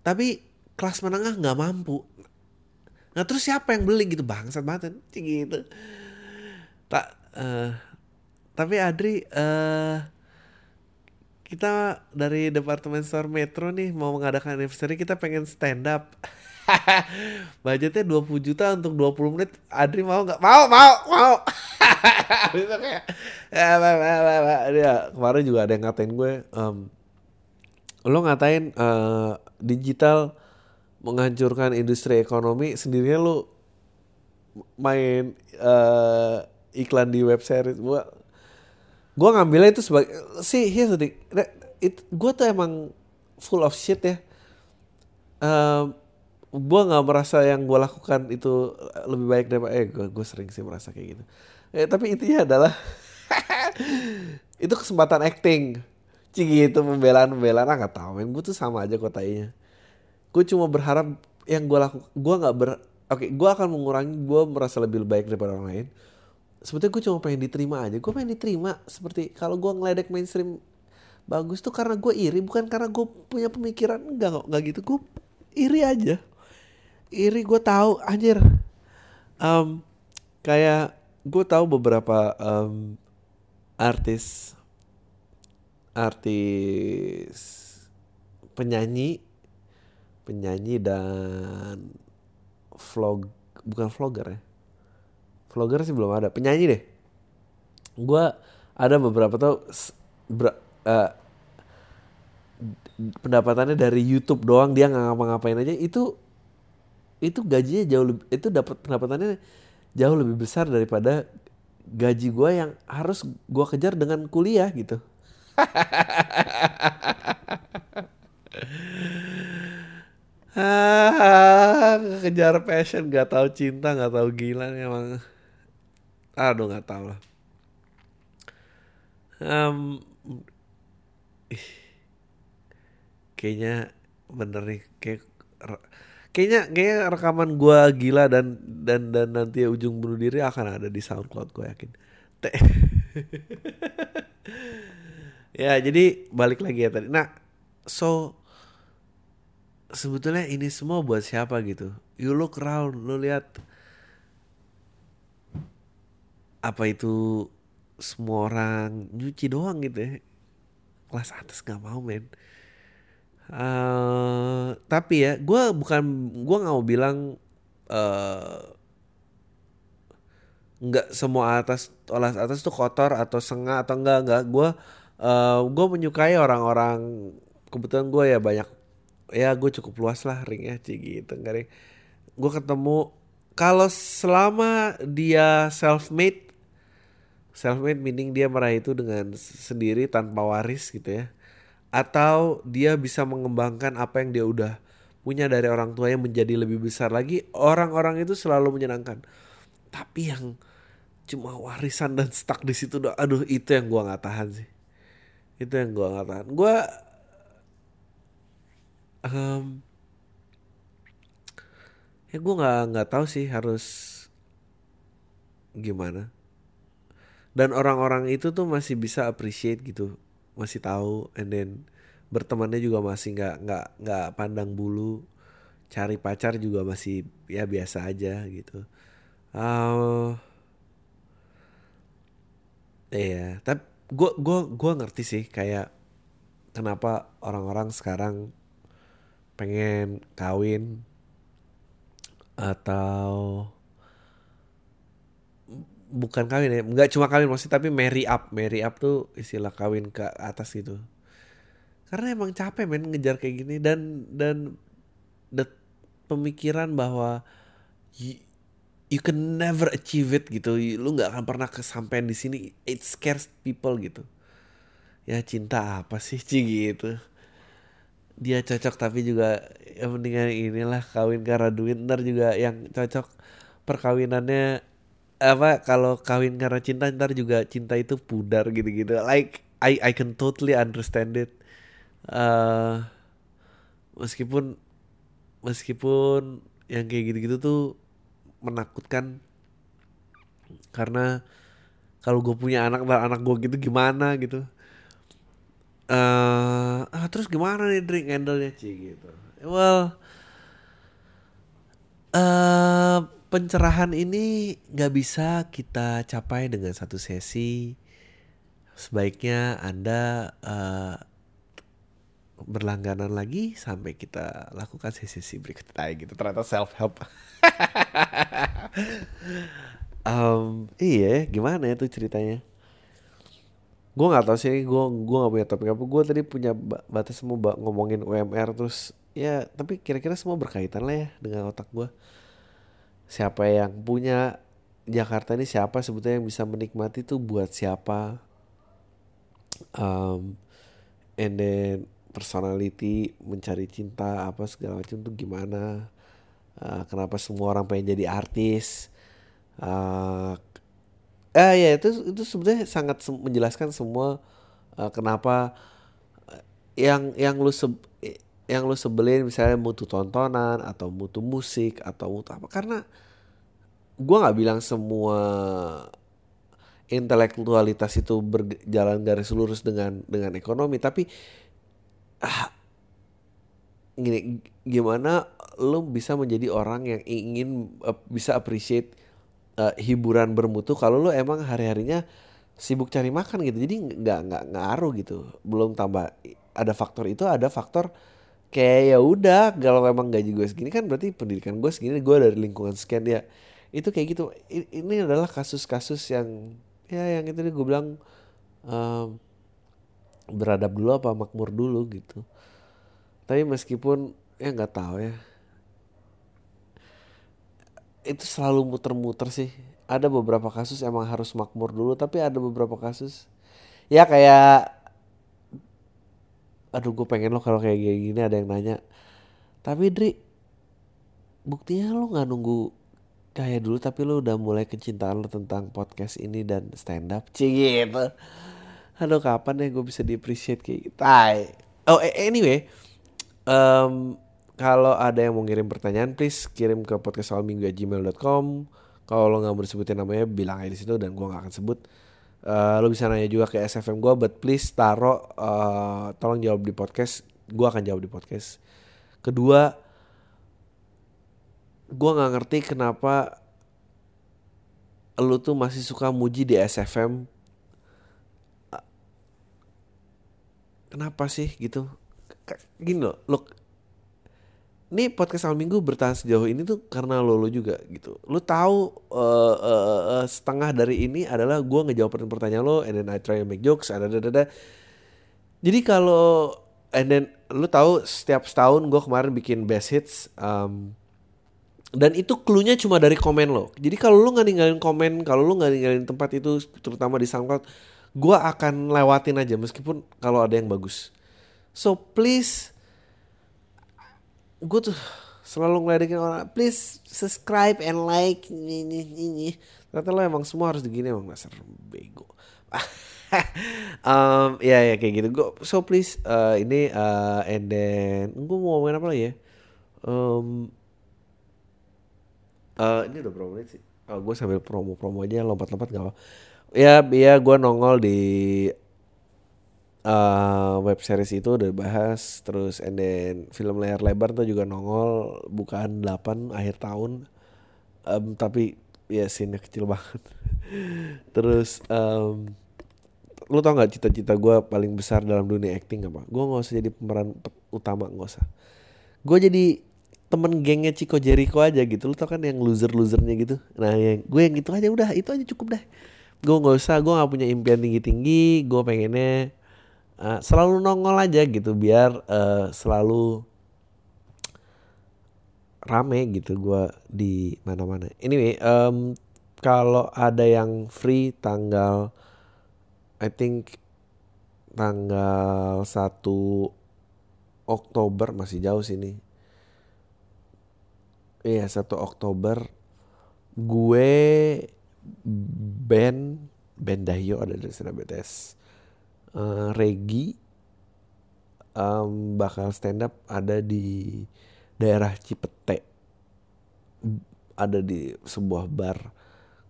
tapi kelas menengah nggak mampu. Nah terus siapa yang beli gitu? Bangsat banget gitu. Tak eh, tapi Adri eh kita dari departemen store Metro nih mau mengadakan anniversary kita pengen stand up. [LAUGHS] Budgetnya 20 juta untuk 20 menit. Adri mau nggak? Mau mau mau. [LAUGHS] Ya, ma. Dia, kemarin juga ada yang ngatain gue em, lo ngatain eh, digital menghancurkan industri ekonomi sendirinya lo main eh, iklan di web series. Gue gue ngambilnya itu sebagai sih here's the thing. Gue tuh emang full of shit ya. Em, gue nggak merasa yang gue lakukan itu lebih baik daripada eh gue gue sering sih merasa kayak gitu. Eh, tapi intinya adalah [LAUGHS] itu kesempatan acting. Cik gitu pembelaan pembelaan ah nggak tahu men. Gue tuh sama aja kotanya gue cuma berharap yang gue lakukan gue nggak ber oke gue akan mengurangi gue merasa lebih baik daripada orang lain sebetulnya gue cuma pengen diterima aja. Gue pengen diterima seperti kalau gue ngeledek mainstream bagus tuh karena gue iri bukan karena gue punya pemikiran enggak kok nggak gitu. Gue iri aja. Iri gue tahu anjir. Em, kayak gue tahu beberapa em, artis artis penyanyi penyanyi dan vlog bukan vlogger ya vlogger sih belum ada. Penyanyi deh. Gue ada beberapa tau ber, uh, pendapatannya dari YouTube doang. Dia nggak ngapa-ngapain aja. Itu itu gajinya jauh lebih itu dapat pendapatannya jauh lebih besar daripada gaji gue yang harus gue kejar dengan kuliah gitu. [LAUGHS] Ah, kejar passion. Gak tahu cinta gak tahu gila emang aduh gak tahu lah. Um, kayaknya bener nih kayak kayaknya kayaknya rekaman gue gila dan dan dan nanti ujung bunuh diri akan ada di SoundCloud gue yakin. [LAUGHS] Ya jadi balik lagi ya tadi. Nah so sebetulnya ini semua buat siapa gitu? You look around lo lihat apa itu semua orang nyuci doang gitu ya. Kelas atas nggak mau men. Uh, tapi ya gue bukan gue nggak mau bilang uh, nggak semua atas olah atas tuh kotor atau sengah atau enggak enggak gue uh, gue menyukai orang-orang kebetulan gue ya banyak ya gue cukup luas lah ringnya sih gitu gue ketemu kalau selama dia self made self made meaning dia meraih itu dengan sendiri tanpa waris gitu ya. Atau dia bisa mengembangkan apa yang dia udah punya dari orang tua yang menjadi lebih besar lagi orang-orang itu selalu menyenangkan. Tapi yang cuma warisan dan stuck di situ aduh itu yang gue nggak tahan sih. Itu yang gue nggak tahan. Gue um, ya gue nggak nggak tahu sih harus gimana dan orang-orang itu tuh masih bisa appreciate gitu masih tahu and then bertemannya juga masih nggak nggak nggak pandang bulu. Cari pacar juga masih ya biasa aja gitu. Uh, iya tapi gue gue gue ngerti sih kayak kenapa orang-orang sekarang pengen kawin atau bukan kawin ya nggak cuma kawin maksudnya tapi marry up marry up tuh istilah kawin ke atas gitu. Karena emang capek men ngejar kayak gini dan dan the pemikiran bahwa you, you can never achieve it gitu. Lu nggak akan pernah kesampaian di sini. It scares people gitu. Ya cinta apa sih sih gitu. Dia cocok tapi juga ya mendingan inilah kawin karena duit. Ntar juga yang cocok perkawinannya apa kalau kawin karena cinta ntar juga cinta itu pudar gitu-gitu. Like I I can totally understand it. Uh, meskipun meskipun yang kayak gitu-gitu tuh menakutkan. Karena kalau gue punya anak anak gue gitu gimana gitu? Uh, ah, terus gimana nih drink handle-nya? Ci gitu. Well uh, pencerahan ini nggak bisa kita capai dengan satu sesi. Sebaiknya Anda uh, berlangganan lagi sampai kita lakukan sesi-sesi berikutnya gitu. Ternyata self help. um, [LAUGHS] iya, gimana ya tuh ceritanya? gue nggak tahu sih gue gue nggak punya topik apa gue tadi punya batas semua ngomongin UMR terus ya tapi kira-kira semua berkaitan lah ya dengan otak gue siapa yang punya Jakarta ini siapa sebetulnya yang bisa menikmati tuh buat siapa? Um, and then personality mencari cinta apa segala macam tuh gimana? Uh, kenapa semua orang pengen jadi artis? Uh, eh ya itu itu sebenarnya sangat menjelaskan semua uh, kenapa yang yang lu yang lu sebelin misalnya mutu tontonan atau mutu musik atau mutu apa. Karena gua nggak bilang semua intelektualitas itu berjalan garis lurus dengan dengan ekonomi tapi ah, gini gimana lu bisa menjadi orang yang ingin uh, bisa appreciate uh, hiburan bermutu kalau lu emang hari-harinya sibuk cari makan gitu. Jadi nggak nggak ngaruh gitu. Belum tambah ada faktor itu ada faktor kayak ya udah kalau memang gaji gue segini kan berarti pendidikan gue segini gue dari lingkungan sekian ya. Itu kayak gitu. Ini adalah kasus-kasus yang ya yang itu gue bilang um, beradab dulu apa makmur dulu gitu. Tapi meskipun ya nggak tahu ya. Itu selalu muter-muter sih. Ada beberapa kasus emang harus makmur dulu tapi ada beberapa kasus ya kayak aduh gue pengen lo kalau kayak gini ada yang nanya. Tapi Dri buktinya lo nggak nunggu kayak dulu tapi lo udah mulai kecintaan lo tentang podcast ini dan stand up cie gitu aduh kapan deh gue bisa di appreciate kayak gitu? Oh anyway um, kalau ada yang mau ngirim pertanyaan please kirim ke podcastalminggu@gmail.com kalau lo nggak mau disebutin namanya bilang aja di situ dan gue nggak akan sebut uh, lo bisa nanya juga ke SFM gue but please taro uh, tolong jawab di podcast. Gue akan jawab di podcast. Kedua gue nggak ngerti kenapa lu tuh masih suka muji di SFM kenapa sih gitu? Gini loh lo ini podcast awal minggu bertahan sejauh ini tuh karena lo lo juga gitu. Lo tahu uh, uh, uh, setengah dari ini adalah gue ngejawab pertanyaan lo, and then I try to make jokes, ada ada. Jadi kalau and then lo tahu setiap setahun gue kemarin bikin best hits, um, dan itu clue-nya cuma dari komen lo. Jadi kalau lo nggak ninggalin komen, kalau lo nggak ninggalin tempat itu, terutama di SoundCloud, gue akan lewatin aja meskipun kalau ada yang bagus. So please gue tuh selalu ngeledekin orang please subscribe and like. Ini ini ini ternyata lo emang semua harus begini emang dasar bego. [LAUGHS] Um, ya ya kayak gitu. Gue so please uh, ini uh, and then gue mau ngomongin apa lagi ya? Um, uh, ini udah berapa menit sih? Oh, gue sambil promo-promo aja lompat-lompat gak apa ya ya gue nongol di uh, web series itu udah bahas terus and then film layar lebar tuh juga nongol bukan 8 akhir tahun. Um, tapi ya scene kecil banget. [LAUGHS] Terus um, lu tau nggak cita-cita gue paling besar dalam dunia acting apa? Gue nggak usah jadi pemeran utama nggak usah. Gue jadi temen gengnya Chico Jericho aja gitu. Lu tau kan yang loser losernya gitu? Nah yang gue yang itu aja udah itu aja cukup deh. Gue nggak usah gue nggak punya impian tinggi tinggi gue pengennya uh, selalu nongol aja gitu biar uh, selalu rame gitu gue di mana-mana. Anyway, um, kalau ada yang free tanggal, I think tanggal 1 Oktober masih jauh sini. Iya, 1 Oktober gue band band Dahyo ada di sana BTS uh, Regi um, bakal stand up ada di daerah Cipete. Ada di sebuah bar.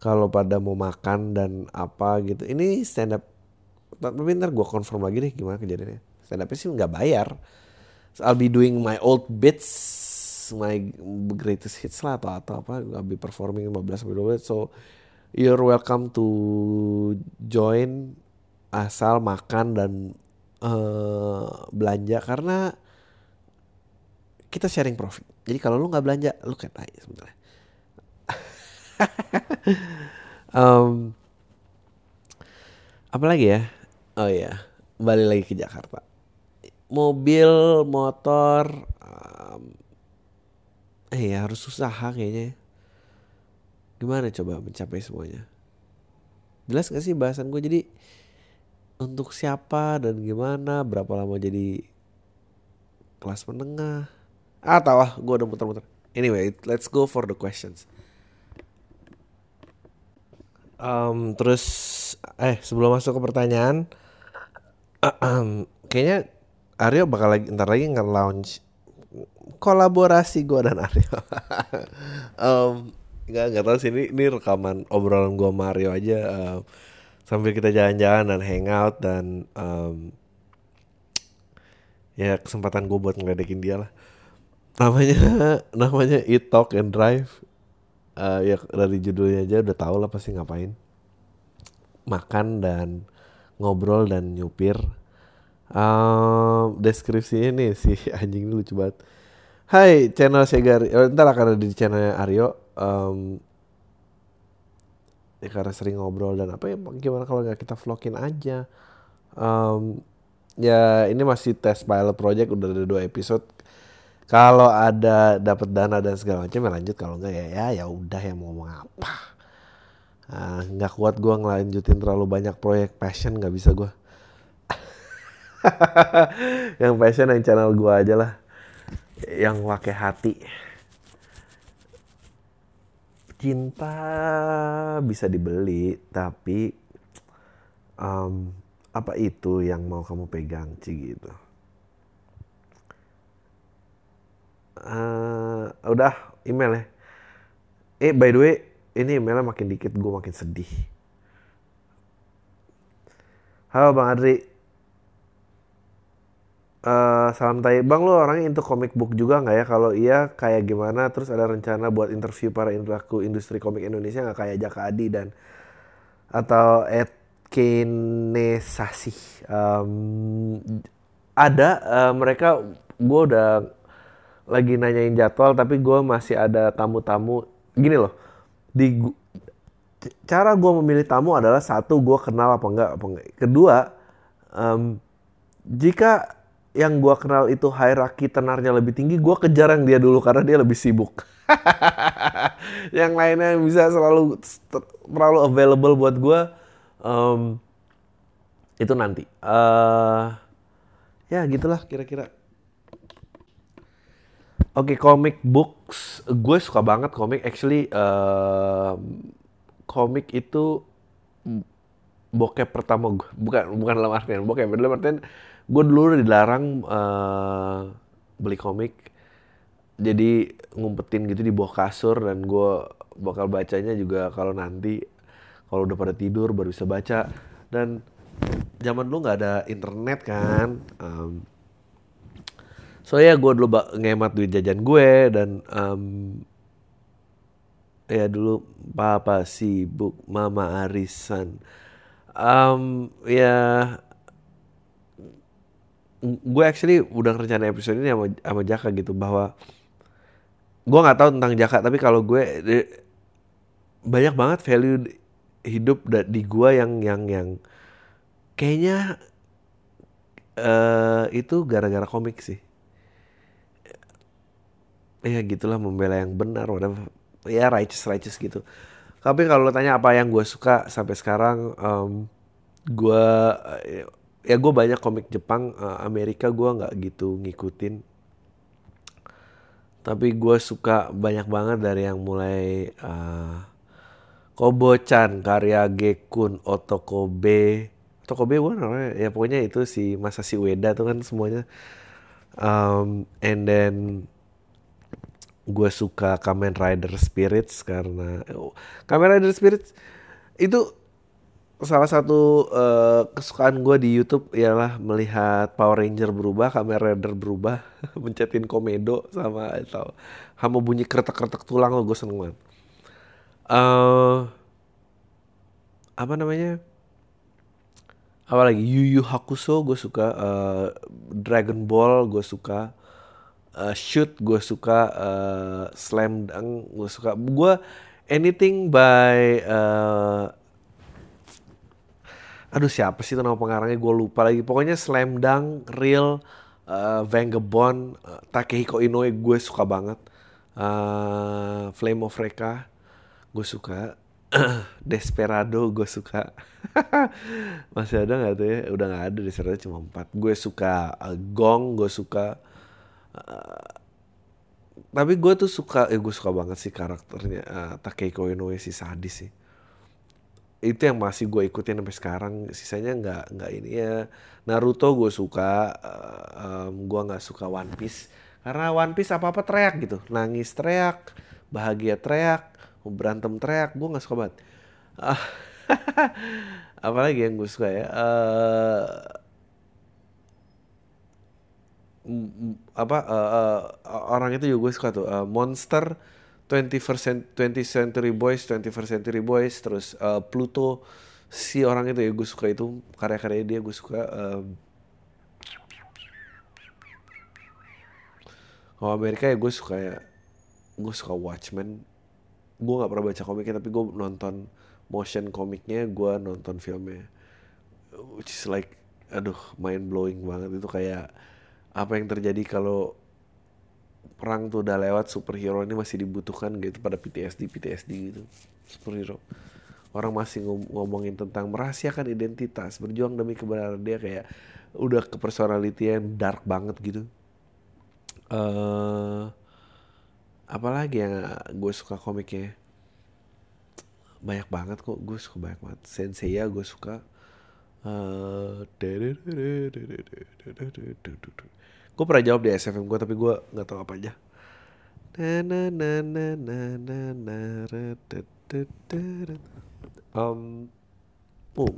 Kalau pada mau makan dan apa gitu. Ini stand up tapi ntar gue confirm lagi deh gimana kejadiannya. Stand upnya sih nggak bayar. So, I'll be doing my old bits my greatest hits lah atau atau apa. I'll be performing 15 sampai 20 so you're welcome to join asal makan dan uh, belanja karena kita sharing profit. Jadi kalau lu nggak belanja, lu kayak tai sebenarnya. [LAUGHS] um, apalagi ya? Oh iya, balik lagi ke Jakarta. Mobil, motor, um, eh ya harus usaha kayaknya. Gimana coba mencapai semuanya? Jelas gak sih bahasan gue? Jadi untuk siapa dan gimana? Berapa lama jadi kelas menengah? Ah tahu ah gue udah muter-muter. Anyway let's go for the questions. Um, terus eh sebelum masuk ke pertanyaan kayaknya Aryo bakal lagi ntar lagi nge-launch kolaborasi gue dan Aryo. [LAUGHS] Um, nggak tahu sih ini, ini rekaman obrolan gue Mario aja. Uh, sambil kita jalan-jalan dan hangout dan um, ya kesempatan gue buat ngeledekin dia lah. Namanya [LAUGHS] namanya Eat Talk and Drive. Uh, ya dari judulnya aja udah tau lah pasti ngapain. Makan dan ngobrol dan nyupir. Um, deskripsinya nih si [LAUGHS] anjing ini lucu banget. Hai channel Segar, oh, ntar akan ada di channelnya Aryo. Um, ya karena sering ngobrol dan apa ya gimana kalau nggak kita vlogin aja. Um, ya ini masih tes pilot project udah ada dua episode. Kalau ada dapat dana dan segala macam ya lanjut kalau enggak ya ya ya udah ya mau ngomong apa. Ah, nggak uh, kuat gue ngelanjutin terlalu banyak proyek passion nggak bisa gue. [LAUGHS] yang passion yang channel gue aja lah yang pakai hati cinta bisa dibeli tapi um, apa itu yang mau kamu pegang sih gitu? Uh, udah email ya. Eh by the way ini emailnya makin dikit gue makin sedih. Halo bang Adri Uh, salam tay, bang lo orangnya into comic book juga nggak ya? Kalau iya kayak gimana? Terus ada rencana buat interview para pelaku industri komik Indonesia nggak kayak Jaka Adi dan atau Ed Kinesasi? Um, ada uh, mereka gue udah lagi nanyain jadwal tapi gue masih ada tamu-tamu gini loh di cara gue memilih tamu adalah satu gue kenal apa enggak apa enggak kedua um, jika yang gue kenal itu hierarki tenarnya lebih tinggi, gue kejar yang dia dulu karena dia lebih sibuk. [LAUGHS] yang lainnya bisa selalu terlalu available buat gue, um, itu nanti. Uh, ya gitulah kira-kira. Oke, okay, comic books, gue suka banget komik. Actually, uh, komik itu bokep pertama gue, bukan bukan dalam artian bokep, dalam artian gue dulu dilarang uh, beli komik. Jadi ngumpetin gitu di bawah kasur dan gue bakal bacanya juga kalau nanti kalau udah pada tidur baru bisa baca. Dan zaman dulu nggak ada internet kan. Um, so ya gue dulu ngemat duit jajan gue dan um, ya dulu papa sibuk mama arisan um, ya gue actually udah rencana episode ini sama, sama Jaka gitu bahwa gue nggak tahu tentang Jaka tapi kalau gue banyak banget value hidup di gue yang yang yang kayaknya uh, itu gara-gara komik sih. Ya gitulah membela yang benar whatever. Ya righteous righteous gitu tapi kalau lo tanya apa yang gue suka sampai sekarang um, gue ya gue banyak komik Jepang uh, Amerika gue nggak gitu ngikutin. Tapi gue suka banyak banget dari yang mulai uh, Kobo-chan, karya Gekun, Otokobe. Otokobe gue namanya ya? Pokoknya itu si Masashi Ueda tuh kan semuanya. Um, and then gue suka Kamen Rider Spirits karena oh, Kamen Rider Spirits itu salah satu uh, kesukaan gue di YouTube ialah melihat Power Ranger berubah, Kamen Rider berubah, [LAUGHS] mencetin komedo sama atau sama bunyi kretek-kretek tulang lo gue seneng banget. Uh, apa namanya? Apa lagi? Yu Yu Hakusho gue suka, uh, Dragon Ball gue suka, uh, Shoot gue suka, uh, Slam Dunk gue suka. Gue anything by uh, aduh siapa sih itu nama pengarangnya? Gue lupa lagi. Pokoknya Slam Dunk Real uh, Vagabond uh, Takehiko Inoue gue suka banget. Uh, Flame of Reka gue suka. [CLEARS THROAT] Desperado gue suka. [LAUGHS] Masih ada nggak tuh ya? Udah nggak ada Desperado cuma empat. Gue suka uh, Gong gue suka uh, tapi gue tuh suka eh gue suka banget sih karakternya uh, Takehiko Inoue si sadis sih. Itu yang masih gue ikutin sampai sekarang. Sisanya nggak nggak ini ya. Naruto gue suka uh, um, gue nggak suka One Piece. Karena One Piece apa apa teriak gitu. Nangis teriak bahagia teriak berantem teriak gue nggak suka banget. Uh, [LAUGHS] apalagi yang gue suka ya uh, apa uh, uh, orang itu juga gue suka tuh uh, Monster 21st twenty Century Boys 21st Century Boys terus uh, Pluto si orang itu ya gue suka itu karya-karya dia gue suka uh, kalau Amerika ya gue suka ya gue suka Watchmen. Gue nggak pernah baca komiknya tapi gue nonton motion komiknya gue nonton filmnya. Which is like aduh mind blowing banget. Itu kayak apa yang terjadi kalau perang tuh udah lewat superhero ini masih dibutuhkan gitu pada PTSD PTSD gitu. Superhero. Orang masih ngom ngomongin tentang merahasiakan identitas berjuang demi kebenaran. Dia kayak udah ke personality yang dark banget gitu. Uh, apalagi yang gue suka komiknya? Banyak banget kok gue suka banyak banget. Sensei ya gue suka. Uh, gue pernah jawab di SFM gue tapi gue nggak tahu apa aja um, oh,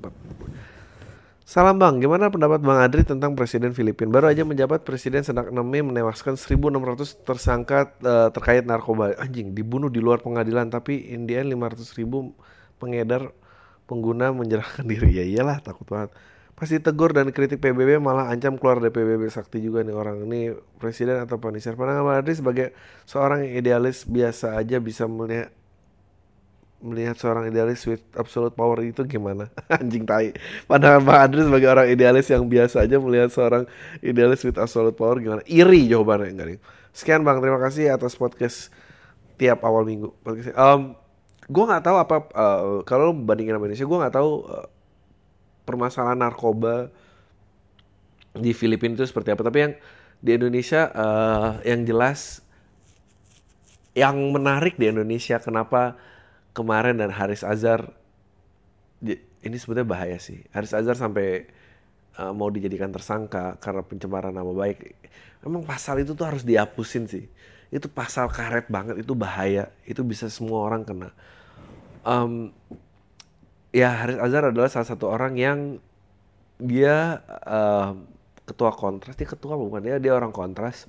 Salam Bang, gimana pendapat Bang Adri tentang Presiden Filipina? Baru aja menjabat Presiden Senak 6 Mei menewaskan 1.600 tersangka uh, terkait narkoba. Anjing, dibunuh di luar pengadilan, tapi Indian 500 ribu pengedar pengguna menyerahkan diri. Ya iyalah, takut banget. Pasti tegur dan kritik PBB malah ancam keluar dari PBB sakti juga nih orang. Ini Presiden atau Panisir. Pandangan Bang Adri sebagai seorang yang idealis biasa aja bisa melihat melihat seorang idealis with absolute power itu gimana? [LAUGHS] Anjing tai. Pandangan Pak Andri sebagai orang idealis yang biasa aja melihat seorang idealis with absolute power gimana? Iri jawabannya enggak nih. Sekian Bang, terima kasih atas podcast tiap awal minggu. Um, gue nggak tahu apa uh, kalau bandingin sama Indonesia, gue nggak tahu uh, permasalahan narkoba di Filipina itu seperti apa. Tapi yang di Indonesia uh, yang jelas yang menarik di Indonesia kenapa kemarin dan Haris Azhar ini sebetulnya bahaya sih. Haris Azhar sampai uh, mau dijadikan tersangka karena pencemaran nama baik. Emang pasal itu tuh harus dihapusin sih. Itu pasal karet banget, itu bahaya. Itu bisa semua orang kena. Um, ya Haris Azhar adalah salah satu orang yang dia uh, ketua kontras. Dia ketua bukan dia, dia orang kontras.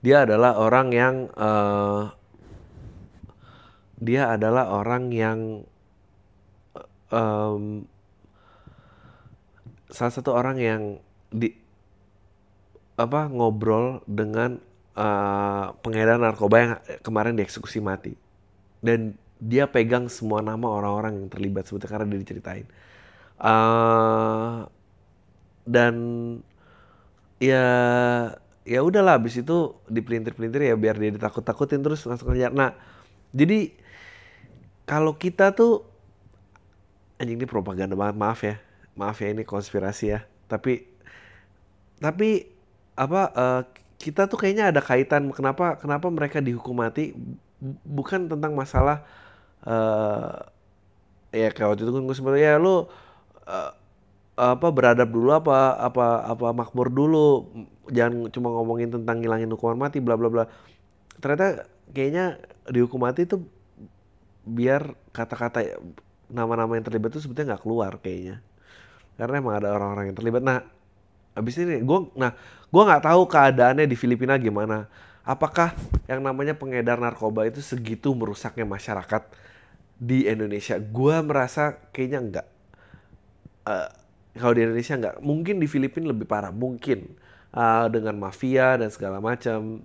Dia adalah orang yang uh, dia adalah orang yang um, salah satu orang yang di apa ngobrol dengan uh, pengedar narkoba yang kemarin dieksekusi mati dan dia pegang semua nama orang-orang yang terlibat sebetulnya karena dia diceritain. Uh, dan ya ya udahlah abis itu dipelintir-pelintir ya biar dia ditakut-takutin terus langsung kerja nah jadi kalau kita tuh anjing ini propaganda banget maaf ya. Maaf ya ini konspirasi ya. Tapi tapi apa uh, kita tuh kayaknya ada kaitan kenapa kenapa mereka dihukum mati bukan tentang masalah uh, ya kayak waktu itu kan gue sebenarnya ya lu uh, apa beradab dulu apa apa apa makmur dulu. Jangan cuma ngomongin tentang ngilangin hukuman mati bla bla bla. Ternyata kayaknya dihukum mati itu biar kata-kata nama-nama yang terlibat itu sebetulnya nggak keluar kayaknya. Karena emang ada orang-orang yang terlibat. Nah abis ini gue nah gue nggak tahu keadaannya di Filipina gimana. Apakah yang namanya pengedar narkoba itu segitu merusaknya masyarakat di Indonesia gue merasa kayaknya enggak uh, kalau di Indonesia enggak mungkin di Filipina lebih parah mungkin uh, dengan mafia dan segala macam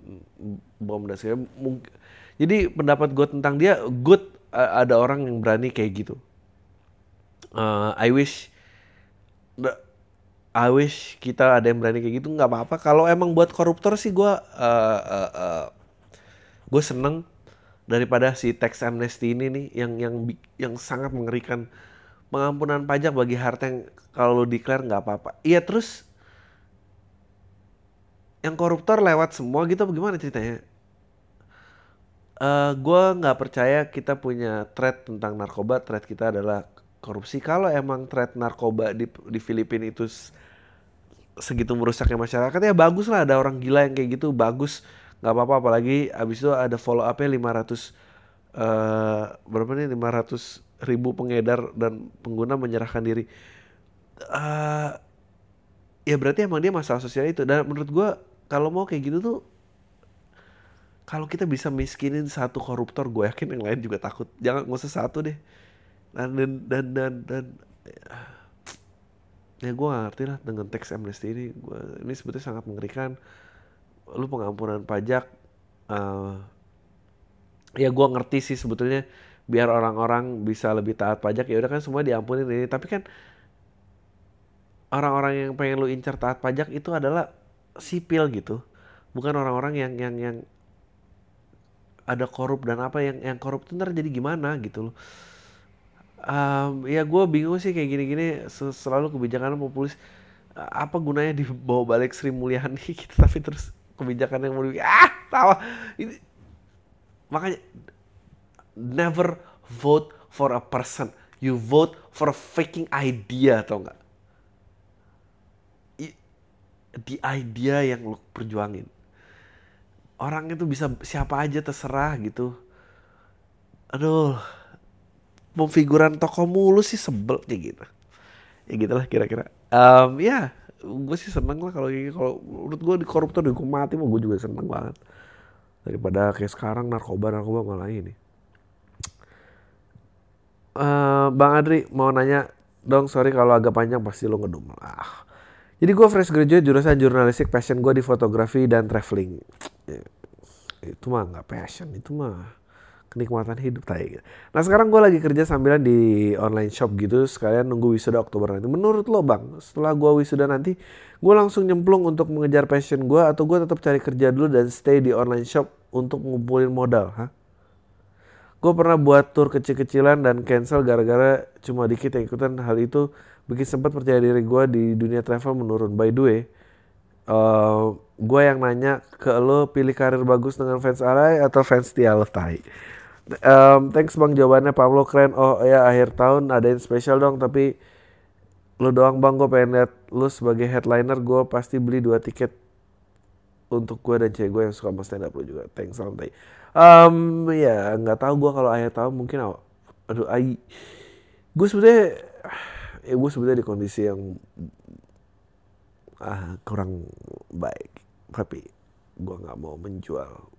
bom dan segala mungkin jadi pendapat gue tentang dia good ada orang yang berani kayak gitu. Uh, I wish I wish kita ada yang berani kayak gitu nggak apa-apa. Kalau emang buat koruptor sih gue uh, uh, uh, gue seneng daripada si tax amnesty ini nih yang yang yang sangat mengerikan pengampunan pajak bagi harta yang kalau lo declare nggak apa-apa. Iya terus yang koruptor lewat semua gitu bagaimana ceritanya? uh, eh, gue nggak percaya kita punya threat tentang narkoba. Threat kita adalah korupsi. Kalau emang threat narkoba di di Filipina itu segitu merusaknya masyarakat ya bagus lah ada orang gila yang kayak gitu bagus nggak apa-apa apalagi abis itu ada follow upnya 500 uh, eh, berapa nih 500 ribu pengedar dan pengguna menyerahkan diri. Uh, ya berarti emang dia masalah sosial itu. Dan menurut gue kalau mau kayak gitu tuh kalau kita bisa miskinin satu koruptor gue yakin yang lain juga takut. Jangan nggak usah satu deh. Dan dan dan dan, dan ya, gue ngerti lah dengan teks amnesty ini. Gue ini sebetulnya sangat mengerikan lu pengampunan pajak uh, ya gue ngerti sih sebetulnya biar orang-orang bisa lebih taat pajak ya udah kan semua diampunin ini. Tapi kan orang-orang yang pengen lu incar taat pajak itu adalah sipil gitu. Bukan orang-orang yang yang yang ada korup dan apa yang yang korup itu ntar jadi gimana gitu loh. Um, ya gue bingung sih kayak gini-gini selalu kebijakan populis apa gunanya dibawa balik Sri Mulyani? [LAUGHS] Gitu tapi terus kebijakan yang mau ah tawa. Ini makanya never vote for a person. You vote for a faking idea tau nggak? Di idea yang lo perjuangin. Orang itu bisa siapa aja terserah gitu. Aduh mau figuran toko mulu sih sebel kayak gitu. Ya gitulah kira-kira. Um, ya gue sih seneng lah kalau kalau menurut gue di koruptor dihukum mati mau gue juga seneng banget. Daripada kayak sekarang narkoba narkoba malah ini uh, bang Adri mau nanya dong sorry kalau agak panjang pasti lo ngedum ah jadi gue fresh graduate jurusan jurnalistik, passion gue di fotografi dan traveling. Itu mah nggak passion, itu mah kenikmatan hidup tadi. Nah sekarang gue lagi kerja sambilan di online shop gitu, sekalian nunggu wisuda Oktober nanti. Menurut lo bang, setelah gue wisuda nanti, gue langsung nyemplung untuk mengejar passion gue atau gue tetap cari kerja dulu dan stay di online shop untuk ngumpulin modal, ha? Gue pernah buat tour kecil-kecilan dan cancel gara-gara cuma dikit yang ikutan hal itu bikin sempat percaya diri gue di dunia travel menurun. By the way, uh, eh, gue yang nanya ke lo pilih karir bagus dengan fans Arai atau fans Tialov Tai. Um, thanks bang jawabannya Pablo keren. Oh ya akhir tahun ada yang spesial dong tapi lo doang bang gue pengen lihat lo sebagai headliner gue pasti beli dua tiket untuk gue dan cewek gue yang suka sama stand up lo juga. Thanks salam tai. Um, ya nggak tahu gue kalau akhir tahun mungkin aduh ai gue sebenarnya ya gue sebenarnya di kondisi yang ah kurang baik tapi gue nggak mau menjual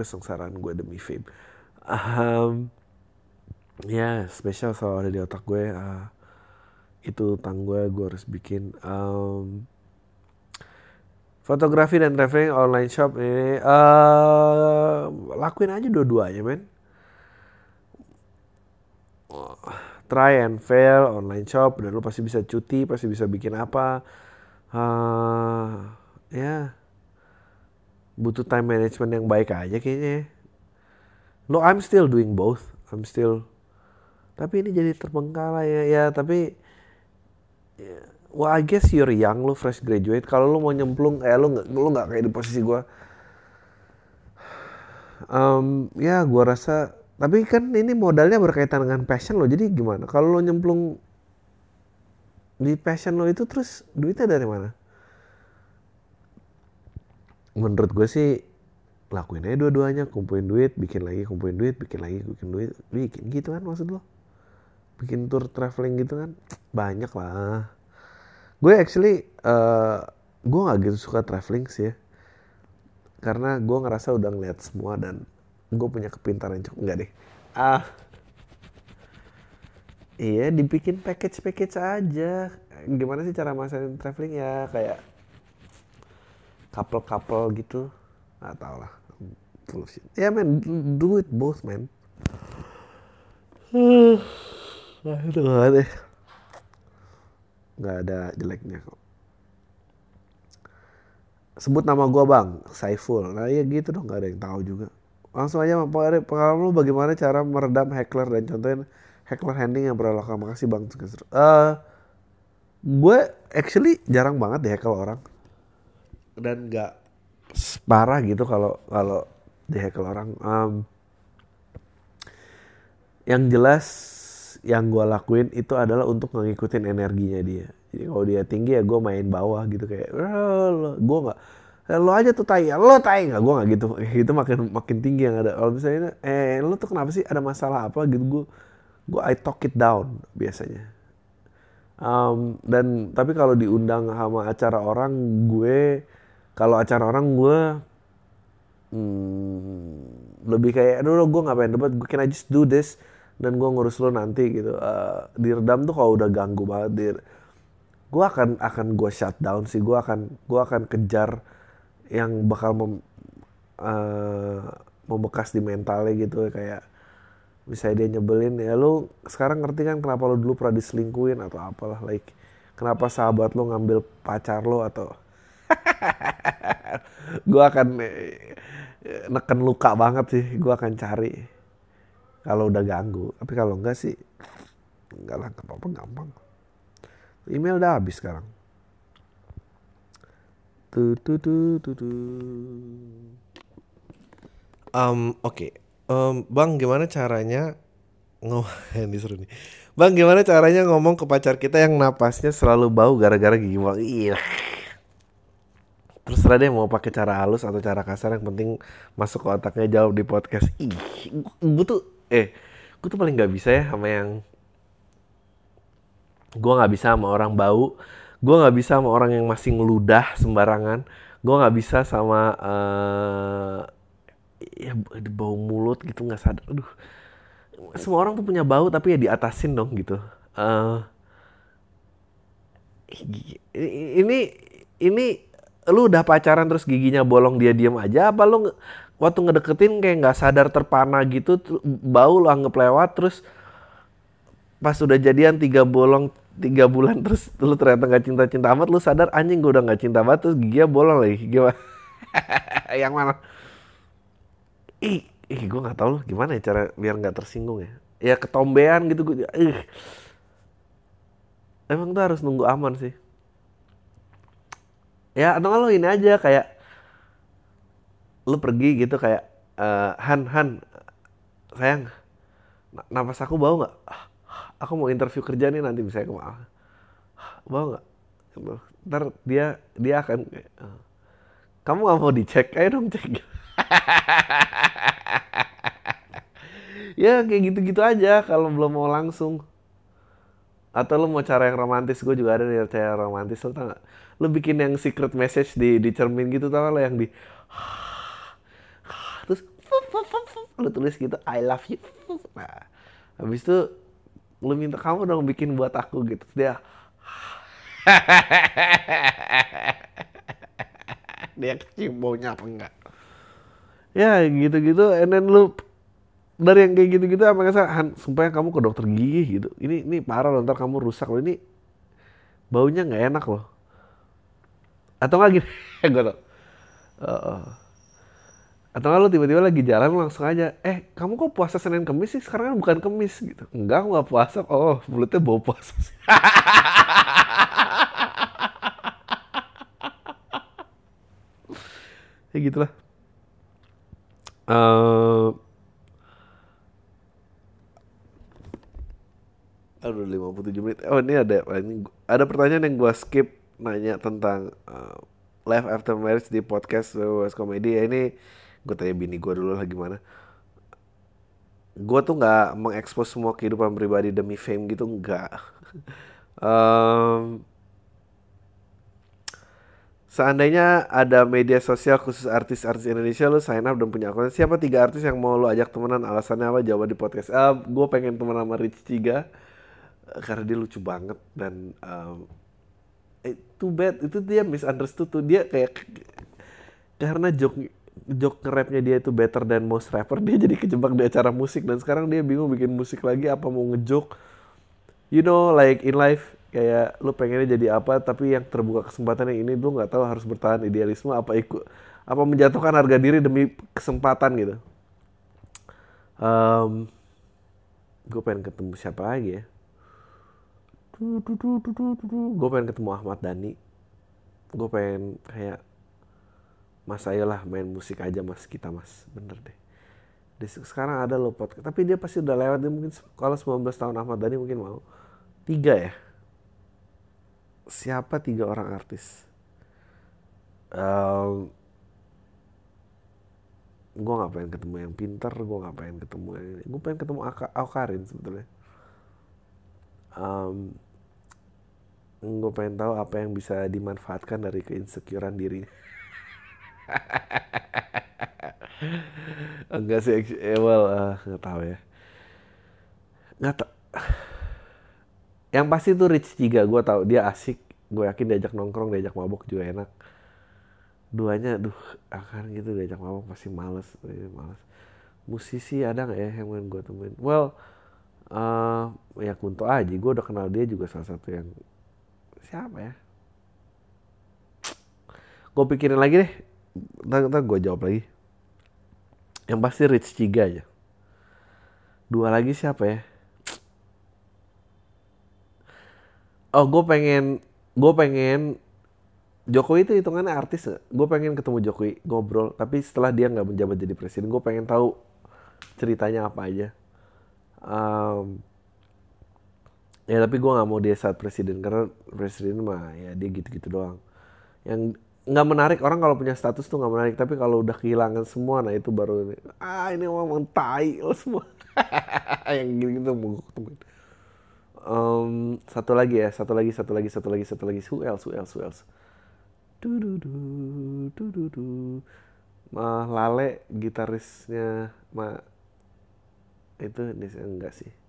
kesengsaraan gue demi fame um, ya spesial selalu ada di otak gue uh, itu tang gue gue harus bikin um, Fotografi dan traveling online shop ini uh, lakuin aja dua-duanya men. Try and fail online shop dan lu pasti bisa cuti, pasti bisa bikin apa. Uh, ya yeah. Butuh time management yang baik aja kayaknya. No, I'm still doing both. I'm still tapi ini jadi terbengkalai ya, ya tapi ya, Well, I guess you're young, lu fresh graduate. Kalau lu mau nyemplung, eh lu nggak lu nggak kayak di posisi gue. Um, ya, gue rasa. Tapi kan ini modalnya berkaitan dengan passion lo. Jadi gimana? Kalau lo nyemplung di passion lo itu terus duitnya dari mana? Menurut gue sih lakuin aja dua-duanya, kumpulin duit, bikin lagi, kumpulin duit, bikin lagi, bikin duit, bikin gitu kan maksud lo? Bikin tour traveling gitu kan? Banyak lah. Gue actually uh, gue nggak gitu suka traveling sih ya. Karena gue ngerasa udah ngeliat semua dan gue punya kepintaran cukup. Nggak deh. Ah. Iya dibikin package package aja. Gimana sih cara masain traveling? Ya kayak couple couple gitu. Nggak tau lah. Full shit. Ya yeah, man do it both man Aduh, deh. Nggak ada jeleknya kok. Sebut nama gue bang. Saiful. Nah ya gitu dong. Nggak ada yang tahu juga. Langsung aja pengalaman lu bagaimana cara meredam hackler dan contohnya hackler handling yang lakukan makasih bang. Uh, gue actually jarang banget deh hackle orang dan nggak parah gitu kalau kalau di hackle orang. Um, yang jelas yang gue lakuin itu adalah untuk ngikutin energinya dia. Jadi kalau dia tinggi ya gue main bawah gitu kayak gue nggak eh, lo aja tuh tai lo tai nggak? Gue nggak gitu. [LAUGHS] Itu makin makin tinggi yang ada. Kalau misalnya eh lo tuh kenapa sih ada masalah apa? Gitu gue gue I talk it down biasanya. Um, dan tapi kalau diundang sama acara orang gue kalau acara orang gue hmm, lebih kayak aduh gue ngapain debat gue can I just do this? Dan gue ngurus lo nanti gitu. Uh, diredam tuh kalau udah ganggu banget dir. Gue akan akan gue shut down sih. Gue akan gue akan kejar yang bakal mem, uh, membekas di mentalnya gitu. Kayak misalnya dia nyebelin ya lu sekarang ngerti kan kenapa lu dulu pernah diselingkuin atau apalah like kenapa sahabat lu ngambil pacar lu? Atau [LAUGHS] gue akan eh, neken luka banget sih. Gue akan cari kalau udah ganggu. Tapi kalau enggak sih enggak lah nggak apa-apa gampang. Email udah habis sekarang. Tuh tuh tuh tuh tuh um, oke. Okay. um, bang gimana caranya ngomong [LAUGHS] ini seru nih. Bang gimana caranya ngomong ke pacar kita yang napasnya selalu bau gara-gara gigi bang iya terus deh mau pakai cara halus atau cara kasar yang penting masuk ke otaknya jawab di podcast. Ih gue tuh eh gue tuh paling nggak bisa ya sama yang gue nggak bisa sama orang bau gue nggak bisa sama orang yang masih ngeludah sembarangan gue nggak bisa sama uh, ya bau mulut gitu nggak sadar. Aduh semua orang tuh punya bau tapi ya diatasin dong gitu. Uh, ini ini lu udah pacaran terus giginya bolong dia diem aja apa lu waktu ngedeketin kayak nggak sadar terpana gitu bau lu anggap lewat terus pas udah jadian tiga bolong tiga bulan [LAUGHS] terus lu ternyata nggak cinta cinta amat lu sadar anjing gue udah nggak cinta banget terus giginya bolong lagi [LAUGHS] gimana? Yang mana? Ih ih gue nggak tahu loh gimana ya cara biar nggak tersinggung ya. Ya ketombean gitu gue ih. Emang tuh harus nunggu aman sih ya atau lo ini aja kayak lu pergi gitu kayak uh, Han Han sayang nafas aku bau nggak? Aku mau interview kerja nih nanti bisa ke bau nggak? Ntar dia dia akan uh, kamu nggak mau dicek ayo dong cek. [LAUGHS] Ya kayak gitu-gitu aja kalau belum mau langsung atau lo mau cara yang romantis gue juga ada nih cara romantis lo tau gak lu bikin yang secret message di di cermin gitu tau lo yang di [SIGHS] terus lu tulis gitu I love you. Nah habis itu lu minta kamu dong bikin buat aku gitu dia [LAUGHS] dia kecium baunya apa enggak? Ya gitu-gitu and then lu dari yang kayak gitu-gitu apa nggak supaya kamu ke dokter gigi gitu. Ini ini parah loh ntar kamu rusak loh. Ini baunya nggak enak loh. Atau nggak gini [LAUGHS] gue tau. Atau nggak lo tiba-tiba lagi jalan langsung aja eh kamu kok puasa senin kemis sih? Sekarang kan bukan kemis gitu. Enggak aku nggak puasa oh mulutnya bau puasa sih. [LAUGHS] Ya gitulah. Uh, aduh 57 menit. Oh ini ada ini ada pertanyaan yang gue skip nanya tentang uh, life after marriage di podcast West Comedy ya ini gue tanya bini gue dulu lah gimana. Gue tuh nggak mengekspos semua kehidupan pribadi demi fame gitu nggak. [LAUGHS] Um, seandainya ada media sosial khusus artis-artis Indonesia lo sign up dan punya akun. Siapa tiga artis yang mau lo ajak temenan? Alasannya apa? Jawab di podcast. Uh, gue pengen temenan sama Rich Ciga karena dia lucu banget dan um, eh, too bad itu dia misunderstood tuh. Dia kayak karena joke joke rapnya dia itu better than most rapper dia jadi kejebak di acara musik. Dan sekarang dia bingung bikin musik lagi apa mau ngejok you know like in life kayak lu pengennya jadi apa tapi yang terbuka kesempatan yang ini lu nggak tahu harus bertahan idealisme apa ikut apa menjatuhkan harga diri demi kesempatan gitu. Um, gue pengen ketemu siapa lagi ya gue pengen ketemu Ahmad Dhani. Gue pengen kayak mas ayo lah main musik aja mas kita mas. Bener deh. Di, sekarang ada loh podcast tapi dia pasti udah lewat dia mungkin kalau 19 tahun Ahmad Dhani mungkin mau. Tiga ya? Siapa tiga orang artis? Um, gue gak pengen ketemu yang pinter gue gak pengen ketemu yang gue pengen ketemu Akarin sebetulnya. Um, gue pengen tahu apa yang bisa dimanfaatkan dari keinsecurean diri [LAUGHS] enggak sih eh, well uh, nggak tahu ya. Nggak tahu yang pasti tuh Rich Ciga gue tahu dia asik. Gue yakin diajak nongkrong diajak mabok juga enak. Duanya duh akan gitu diajak mabok pasti males males. Musisi ada nggak ya yang main gue temuin? Well uh, ya Kunto Aji gue udah kenal dia juga salah satu yang siapa ya? Gue pikirin lagi deh. Ntar, gue jawab lagi. Yang pasti Rich Ciga aja. Dua lagi siapa ya? Oh gue pengen gue pengen Jokowi itu hitungannya artis. Gue pengen ketemu Jokowi ngobrol. Tapi setelah dia nggak menjabat jadi presiden gue pengen tahu ceritanya apa aja. Um, ya tapi gue nggak mau dia saat presiden karena presiden mah ya dia gitu-gitu doang. Yang nggak menarik orang kalau punya status tuh nggak menarik tapi kalau udah kehilangan semua nah itu baru ah ini memang tai lo semua. [LAUGHS] Yang gitu-gitu mau gue ketemuin. Um, satu lagi ya satu lagi satu lagi satu lagi satu lagi. Who else who else who else? Du du du du du du. Mah Lale gitarisnya ma itu enggak sih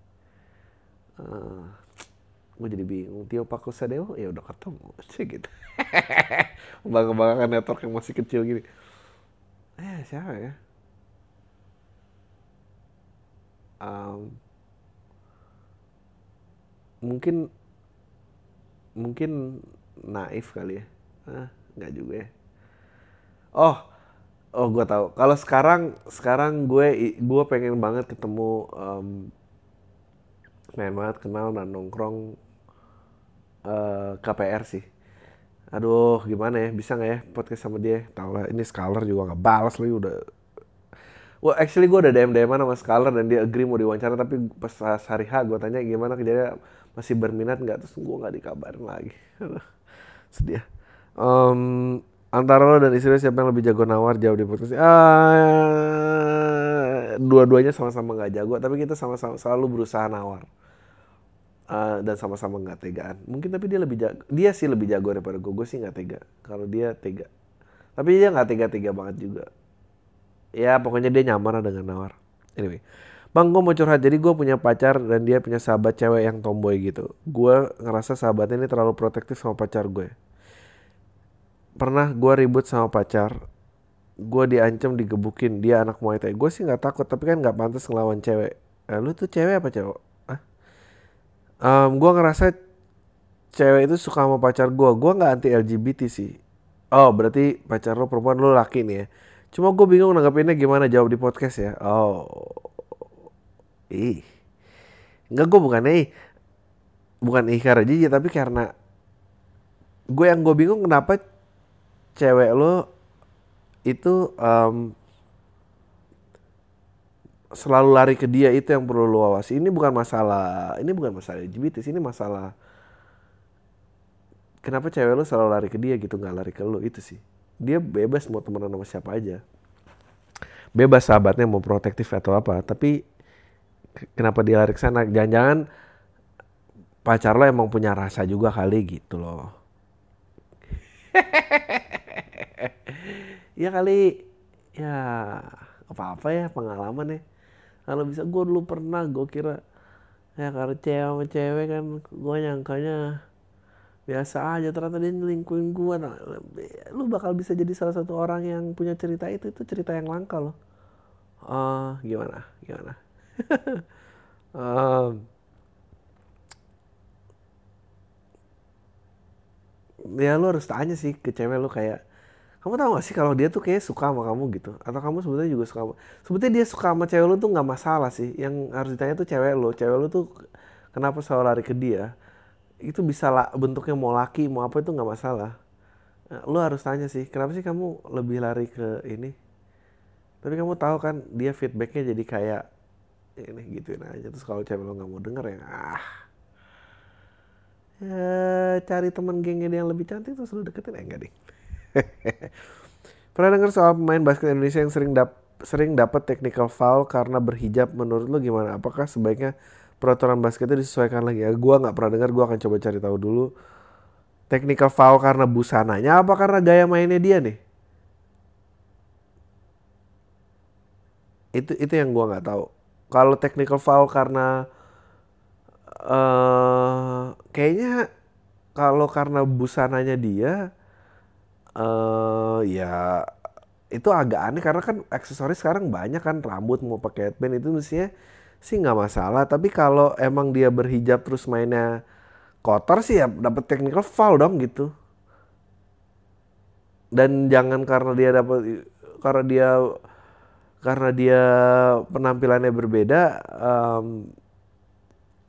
uh, gue jadi bingung Tio Pakusadewo ya udah ketemu [LAUGHS] sih gitu. Bangga-banggakan network yang masih kecil gini. Eh siapa ya? Um, mungkin mungkin naif kali ya. Ah nggak juga ya. Oh oh gue tahu. Kalau sekarang sekarang gue gue pengen banget ketemu um, pengen banget kenal dan nongkrong uh, eh, KPR sih. Aduh gimana ya bisa nggak ya podcast sama dia? Tau lah ini Scholar juga nggak balas lagi udah. Well, actually gue udah DM DM sama Scholar dan dia agree mau diwawancara tapi pas hari H gue tanya gimana kejadian masih berminat nggak terus gue nggak dikabarin lagi. Sedih um, antara lo dan istri siapa yang lebih jago nawar? Jauh di podcast. Ah dua-duanya sama-sama nggak jago tapi kita sama-sama selalu berusaha nawar uh, dan sama-sama nggak tegaan. Mungkin tapi dia lebih jago dia sih lebih jago daripada gue gue sih nggak tega. Kalau dia tega. Tapi dia nggak tega-tega banget juga. Ya pokoknya dia nyaman dengan nawar. Anyway. Bang, gue mau curhat. Jadi gue punya pacar dan dia punya sahabat cewek yang tomboy gitu. Gue ngerasa sahabatnya ini terlalu protektif sama pacar gue pernah gue ribut sama pacar. Gue diancam digebukin. Dia anak muay thai. Gue sih nggak takut. Tapi kan nggak pantas ngelawan cewek. Eh, lu tuh cewek apa ah? Um, gue ngerasa cewek itu suka sama pacar gue gue nggak anti LGBT sih. Oh berarti pacar lo perempuan lo laki nih ya? Cuma gue bingung nanggapinnya gimana jawab di podcast ya. Oh. Ih. Nggak gue bukan ih. Bukan ih karena jijik tapi karena gue yang gue bingung kenapa cewek lo itu um, selalu lari ke dia itu yang perlu lo awasi. Ini bukan masalah, ini bukan masalah LGBT, ini masalah kenapa cewek lo selalu lari ke dia gitu nggak lari ke lo itu sih. Dia bebas mau temenan sama siapa aja. Bebas sahabatnya mau protektif atau apa, tapi kenapa dia lari ke sana? Jangan-jangan pacar lo emang punya rasa juga kali gitu loh. [LAUGHS] ya kali ya apa-apa ya pengalaman ya kalau bisa gue dulu pernah gue kira ya karena cewek cewek kan gue nyangkanya biasa aja. Ternyata dia nyelingkuin gue nah, lu bakal bisa jadi salah satu orang yang punya cerita itu itu cerita yang langka loh. Uh, gimana? Gimana? [LAUGHS] Um, ya lu harus tanya sih ke cewek lu kayak kamu tahu gak sih kalau dia tuh kayak suka sama kamu gitu? Atau kamu sebetulnya juga suka sama sebetulnya dia suka sama cewek lu tuh nggak masalah sih. Yang harus ditanya tuh cewek lu. Cewek lu tuh kenapa selalu lari ke dia? Itu bisa lah bentuknya mau laki mau apa itu nggak masalah. Nah, lu harus tanya sih kenapa sih kamu lebih lari ke ini? Tapi kamu tahu kan dia feedbacknya jadi kayak ini gituin aja. Terus kalau cewek lu nggak mau denger ya ah. Ya cari teman gengnya yang lebih cantik terus lu deketin? Eh enggak deh [LAUGHS] pernah dengar soal pemain basket Indonesia yang sering dap sering dapat technical foul karena berhijab? Menurut lu gimana? Apakah sebaiknya peraturan basketnya disesuaikan lagi? Ya gua nggak pernah dengar gua akan coba cari tahu dulu. Technical foul karena busananya apa karena gaya mainnya dia nih? Itu itu yang gua nggak tahu. Kalau technical foul karena uh, kayaknya kalau karena busananya dia eh ya itu agak aneh karena kan aksesoris sekarang banyak kan rambut mau pakai headband itu mestinya sih nggak masalah. Tapi kalau emang dia berhijab terus mainnya kotor sih ya dapat technical foul dong gitu. Dan jangan karena dia dapat karena dia karena dia penampilannya berbeda um,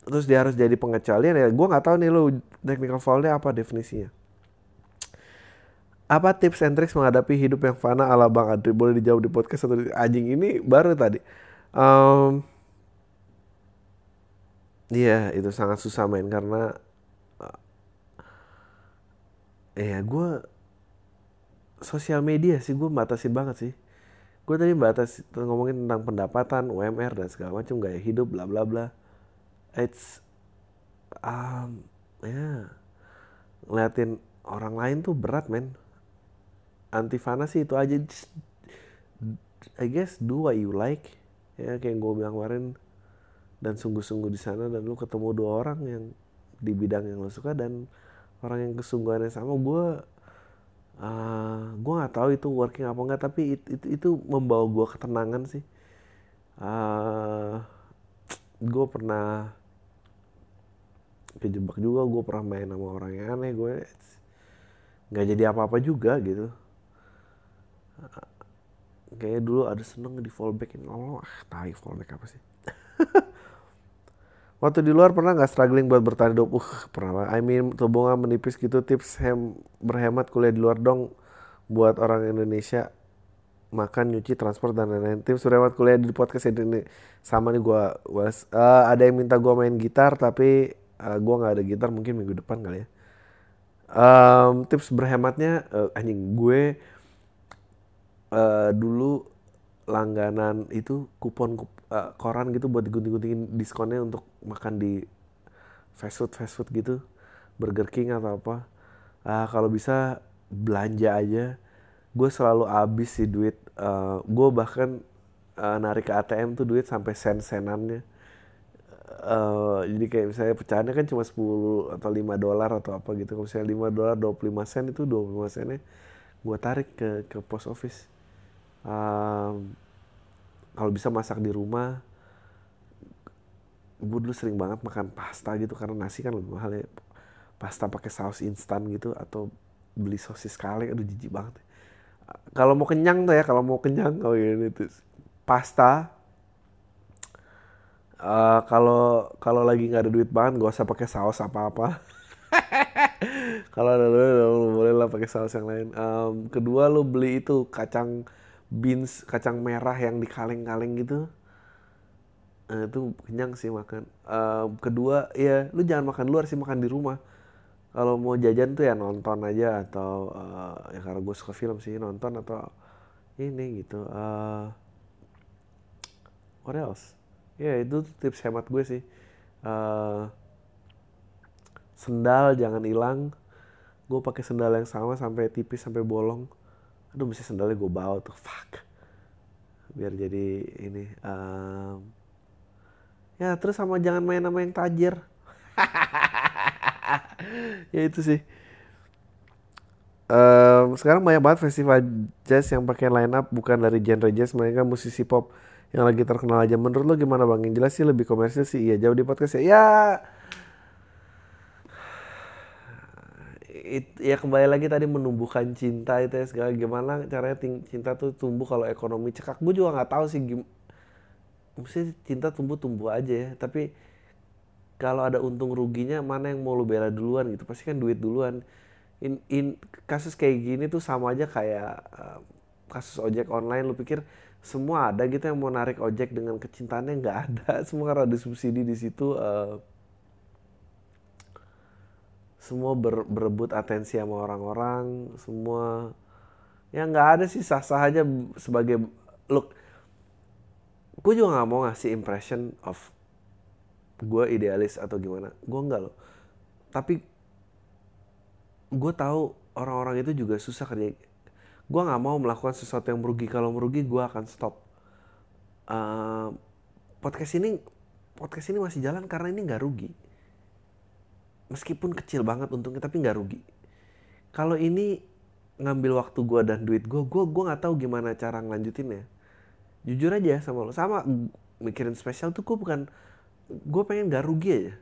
terus dia harus jadi pengecualian ya. Gue nggak tahu nih lo technical foulnya apa definisinya apa tips and tricks menghadapi hidup yang fana ala Bang Adri? Boleh dijawab di podcast atau di anjing? Ini baru tadi. Um, iya itu sangat susah main karena uh, ya gue sosial media sih gue batasin banget sih. Gue tadi batas ngomongin tentang pendapatan UMR dan segala macam gaya hidup bla bla bla. It's um, ya yeah. ngeliatin orang lain tuh berat men antifana sih itu aja Just, I guess do what you like. Ya kayak gue bilang kemarin dan sungguh-sungguh di sana dan lu ketemu dua orang yang di bidang yang lo suka dan orang yang kesungguhannya sama gue uh, gue nggak tahu itu working apa enggak tapi itu itu, itu membawa gue ketenangan sih. Uh, gue pernah kejebak juga gue pernah main sama orang yang aneh gue nggak jadi apa-apa juga gitu kayaknya dulu ada seneng di fallback ini. Oh ah tai fallback apa sih? [LAUGHS] Waktu di luar pernah nggak struggling buat bertahan hidup? Uh pernah I mean tabungan menipis gitu tips hem berhemat kuliah di luar dong. Buat orang Indonesia makan nyuci transport dan lain-lain. Tim berhemat kuliah di podcast ini. Sama nih gue was uh, ada yang minta gue main gitar tapi uh, gue nggak ada gitar mungkin minggu depan kali ya. Um, tips berhematnya uh, anjing gue uh, dulu langganan itu kupon kup, uh, koran gitu buat digunting-guntingin diskonnya untuk makan di fast food fast food gitu Burger King atau apa. Uh, kalau bisa belanja aja. Gue selalu habis sih duit uh, gue bahkan uh, narik ke ATM tuh duit sampai sen-senannya. Uh, jadi kayak misalnya pecahannya kan cuma 10 atau 5 dolar atau apa gitu. Kalau misalnya 5 dolar 25 sen itu 25 sennya gue tarik ke ke post office um, kalau bisa masak di rumah gue dulu sering banget makan pasta gitu karena nasi kan lebih mahal ya. Pasta pakai saus instan gitu atau beli sosis kaleng aduh jijik banget. Kalau mau kenyang tuh ya kalau mau kenyang oh ini tuh. Pasta uh, kalau kalau lagi nggak ada duit banget gak usah pakai saus apa apa [LAUGHS] kalau ada duit boleh lah pakai saus yang lain. Um, kedua lo beli itu kacang beans kacang merah yang di kaleng-kaleng gitu. Nah, itu kenyang sih makan. Uh, kedua ya lu jangan makan luar sih makan di rumah. Kalau mau jajan tuh ya nonton aja atau uh, ya karena gue suka film sih nonton atau ini gitu. Uh, what else? Ya itu tips hemat gue sih. Uh, sendal jangan hilang. Gue pakai sendal yang sama sampai tipis sampai bolong aduh mesti sendalnya gue bawa tuh fuck. Biar jadi ini um, ya terus sama jangan main sama yang tajir. [LAUGHS] Ya itu sih. Um, sekarang banyak banget festival jazz yang pakai line up bukan dari genre jazz mereka musisi pop yang lagi terkenal aja. Menurut lo gimana bang? Yang jelas sih lebih komersil sih. Iya jauh di podcast ya. Ya it, ya kembali lagi tadi menumbuhkan cinta itu ya segala gimana caranya ting, cinta tuh tumbuh kalau ekonomi cekak. Gue juga nggak tahu sih gim, mesti cinta tumbuh tumbuh aja ya. Tapi kalau ada untung ruginya mana yang mau lu bela duluan gitu? Pasti kan duit duluan. In, in kasus kayak gini tuh sama aja kayak uh, kasus ojek online. Lu pikir semua ada gitu yang mau narik ojek dengan kecintaannya? Nggak ada. [LAUGHS] Semua karena ada subsidi di situ uh, semua ber, berebut atensi sama orang-orang semua. Ya nggak ada sih sah-sah aja sebagai look gue juga nggak mau ngasih impression of gue idealis atau gimana. Gue nggak loh. Tapi gue tahu orang-orang itu juga susah kerja. Gue nggak mau melakukan sesuatu yang merugi. Kalau merugi gue akan stop. Uh, podcast ini podcast ini masih jalan karena ini nggak rugi meskipun kecil banget untungnya tapi nggak rugi. Kalau ini ngambil waktu gue dan duit gue gue gue nggak tahu gimana cara ngelanjutinnya. Jujur aja sama lo. Sama mikirin spesial tuh gue bukan gue pengen gak rugi aja.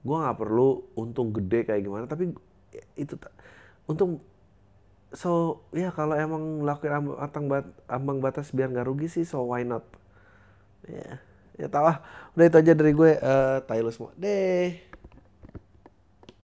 Gue nggak perlu untung gede kayak gimana tapi itu untung so ya kalau emang lakuin ambang, ambang batas biar nggak rugi sih so why not? Ya ya tau lah. Udah itu aja dari gue. Uh, semua. Deh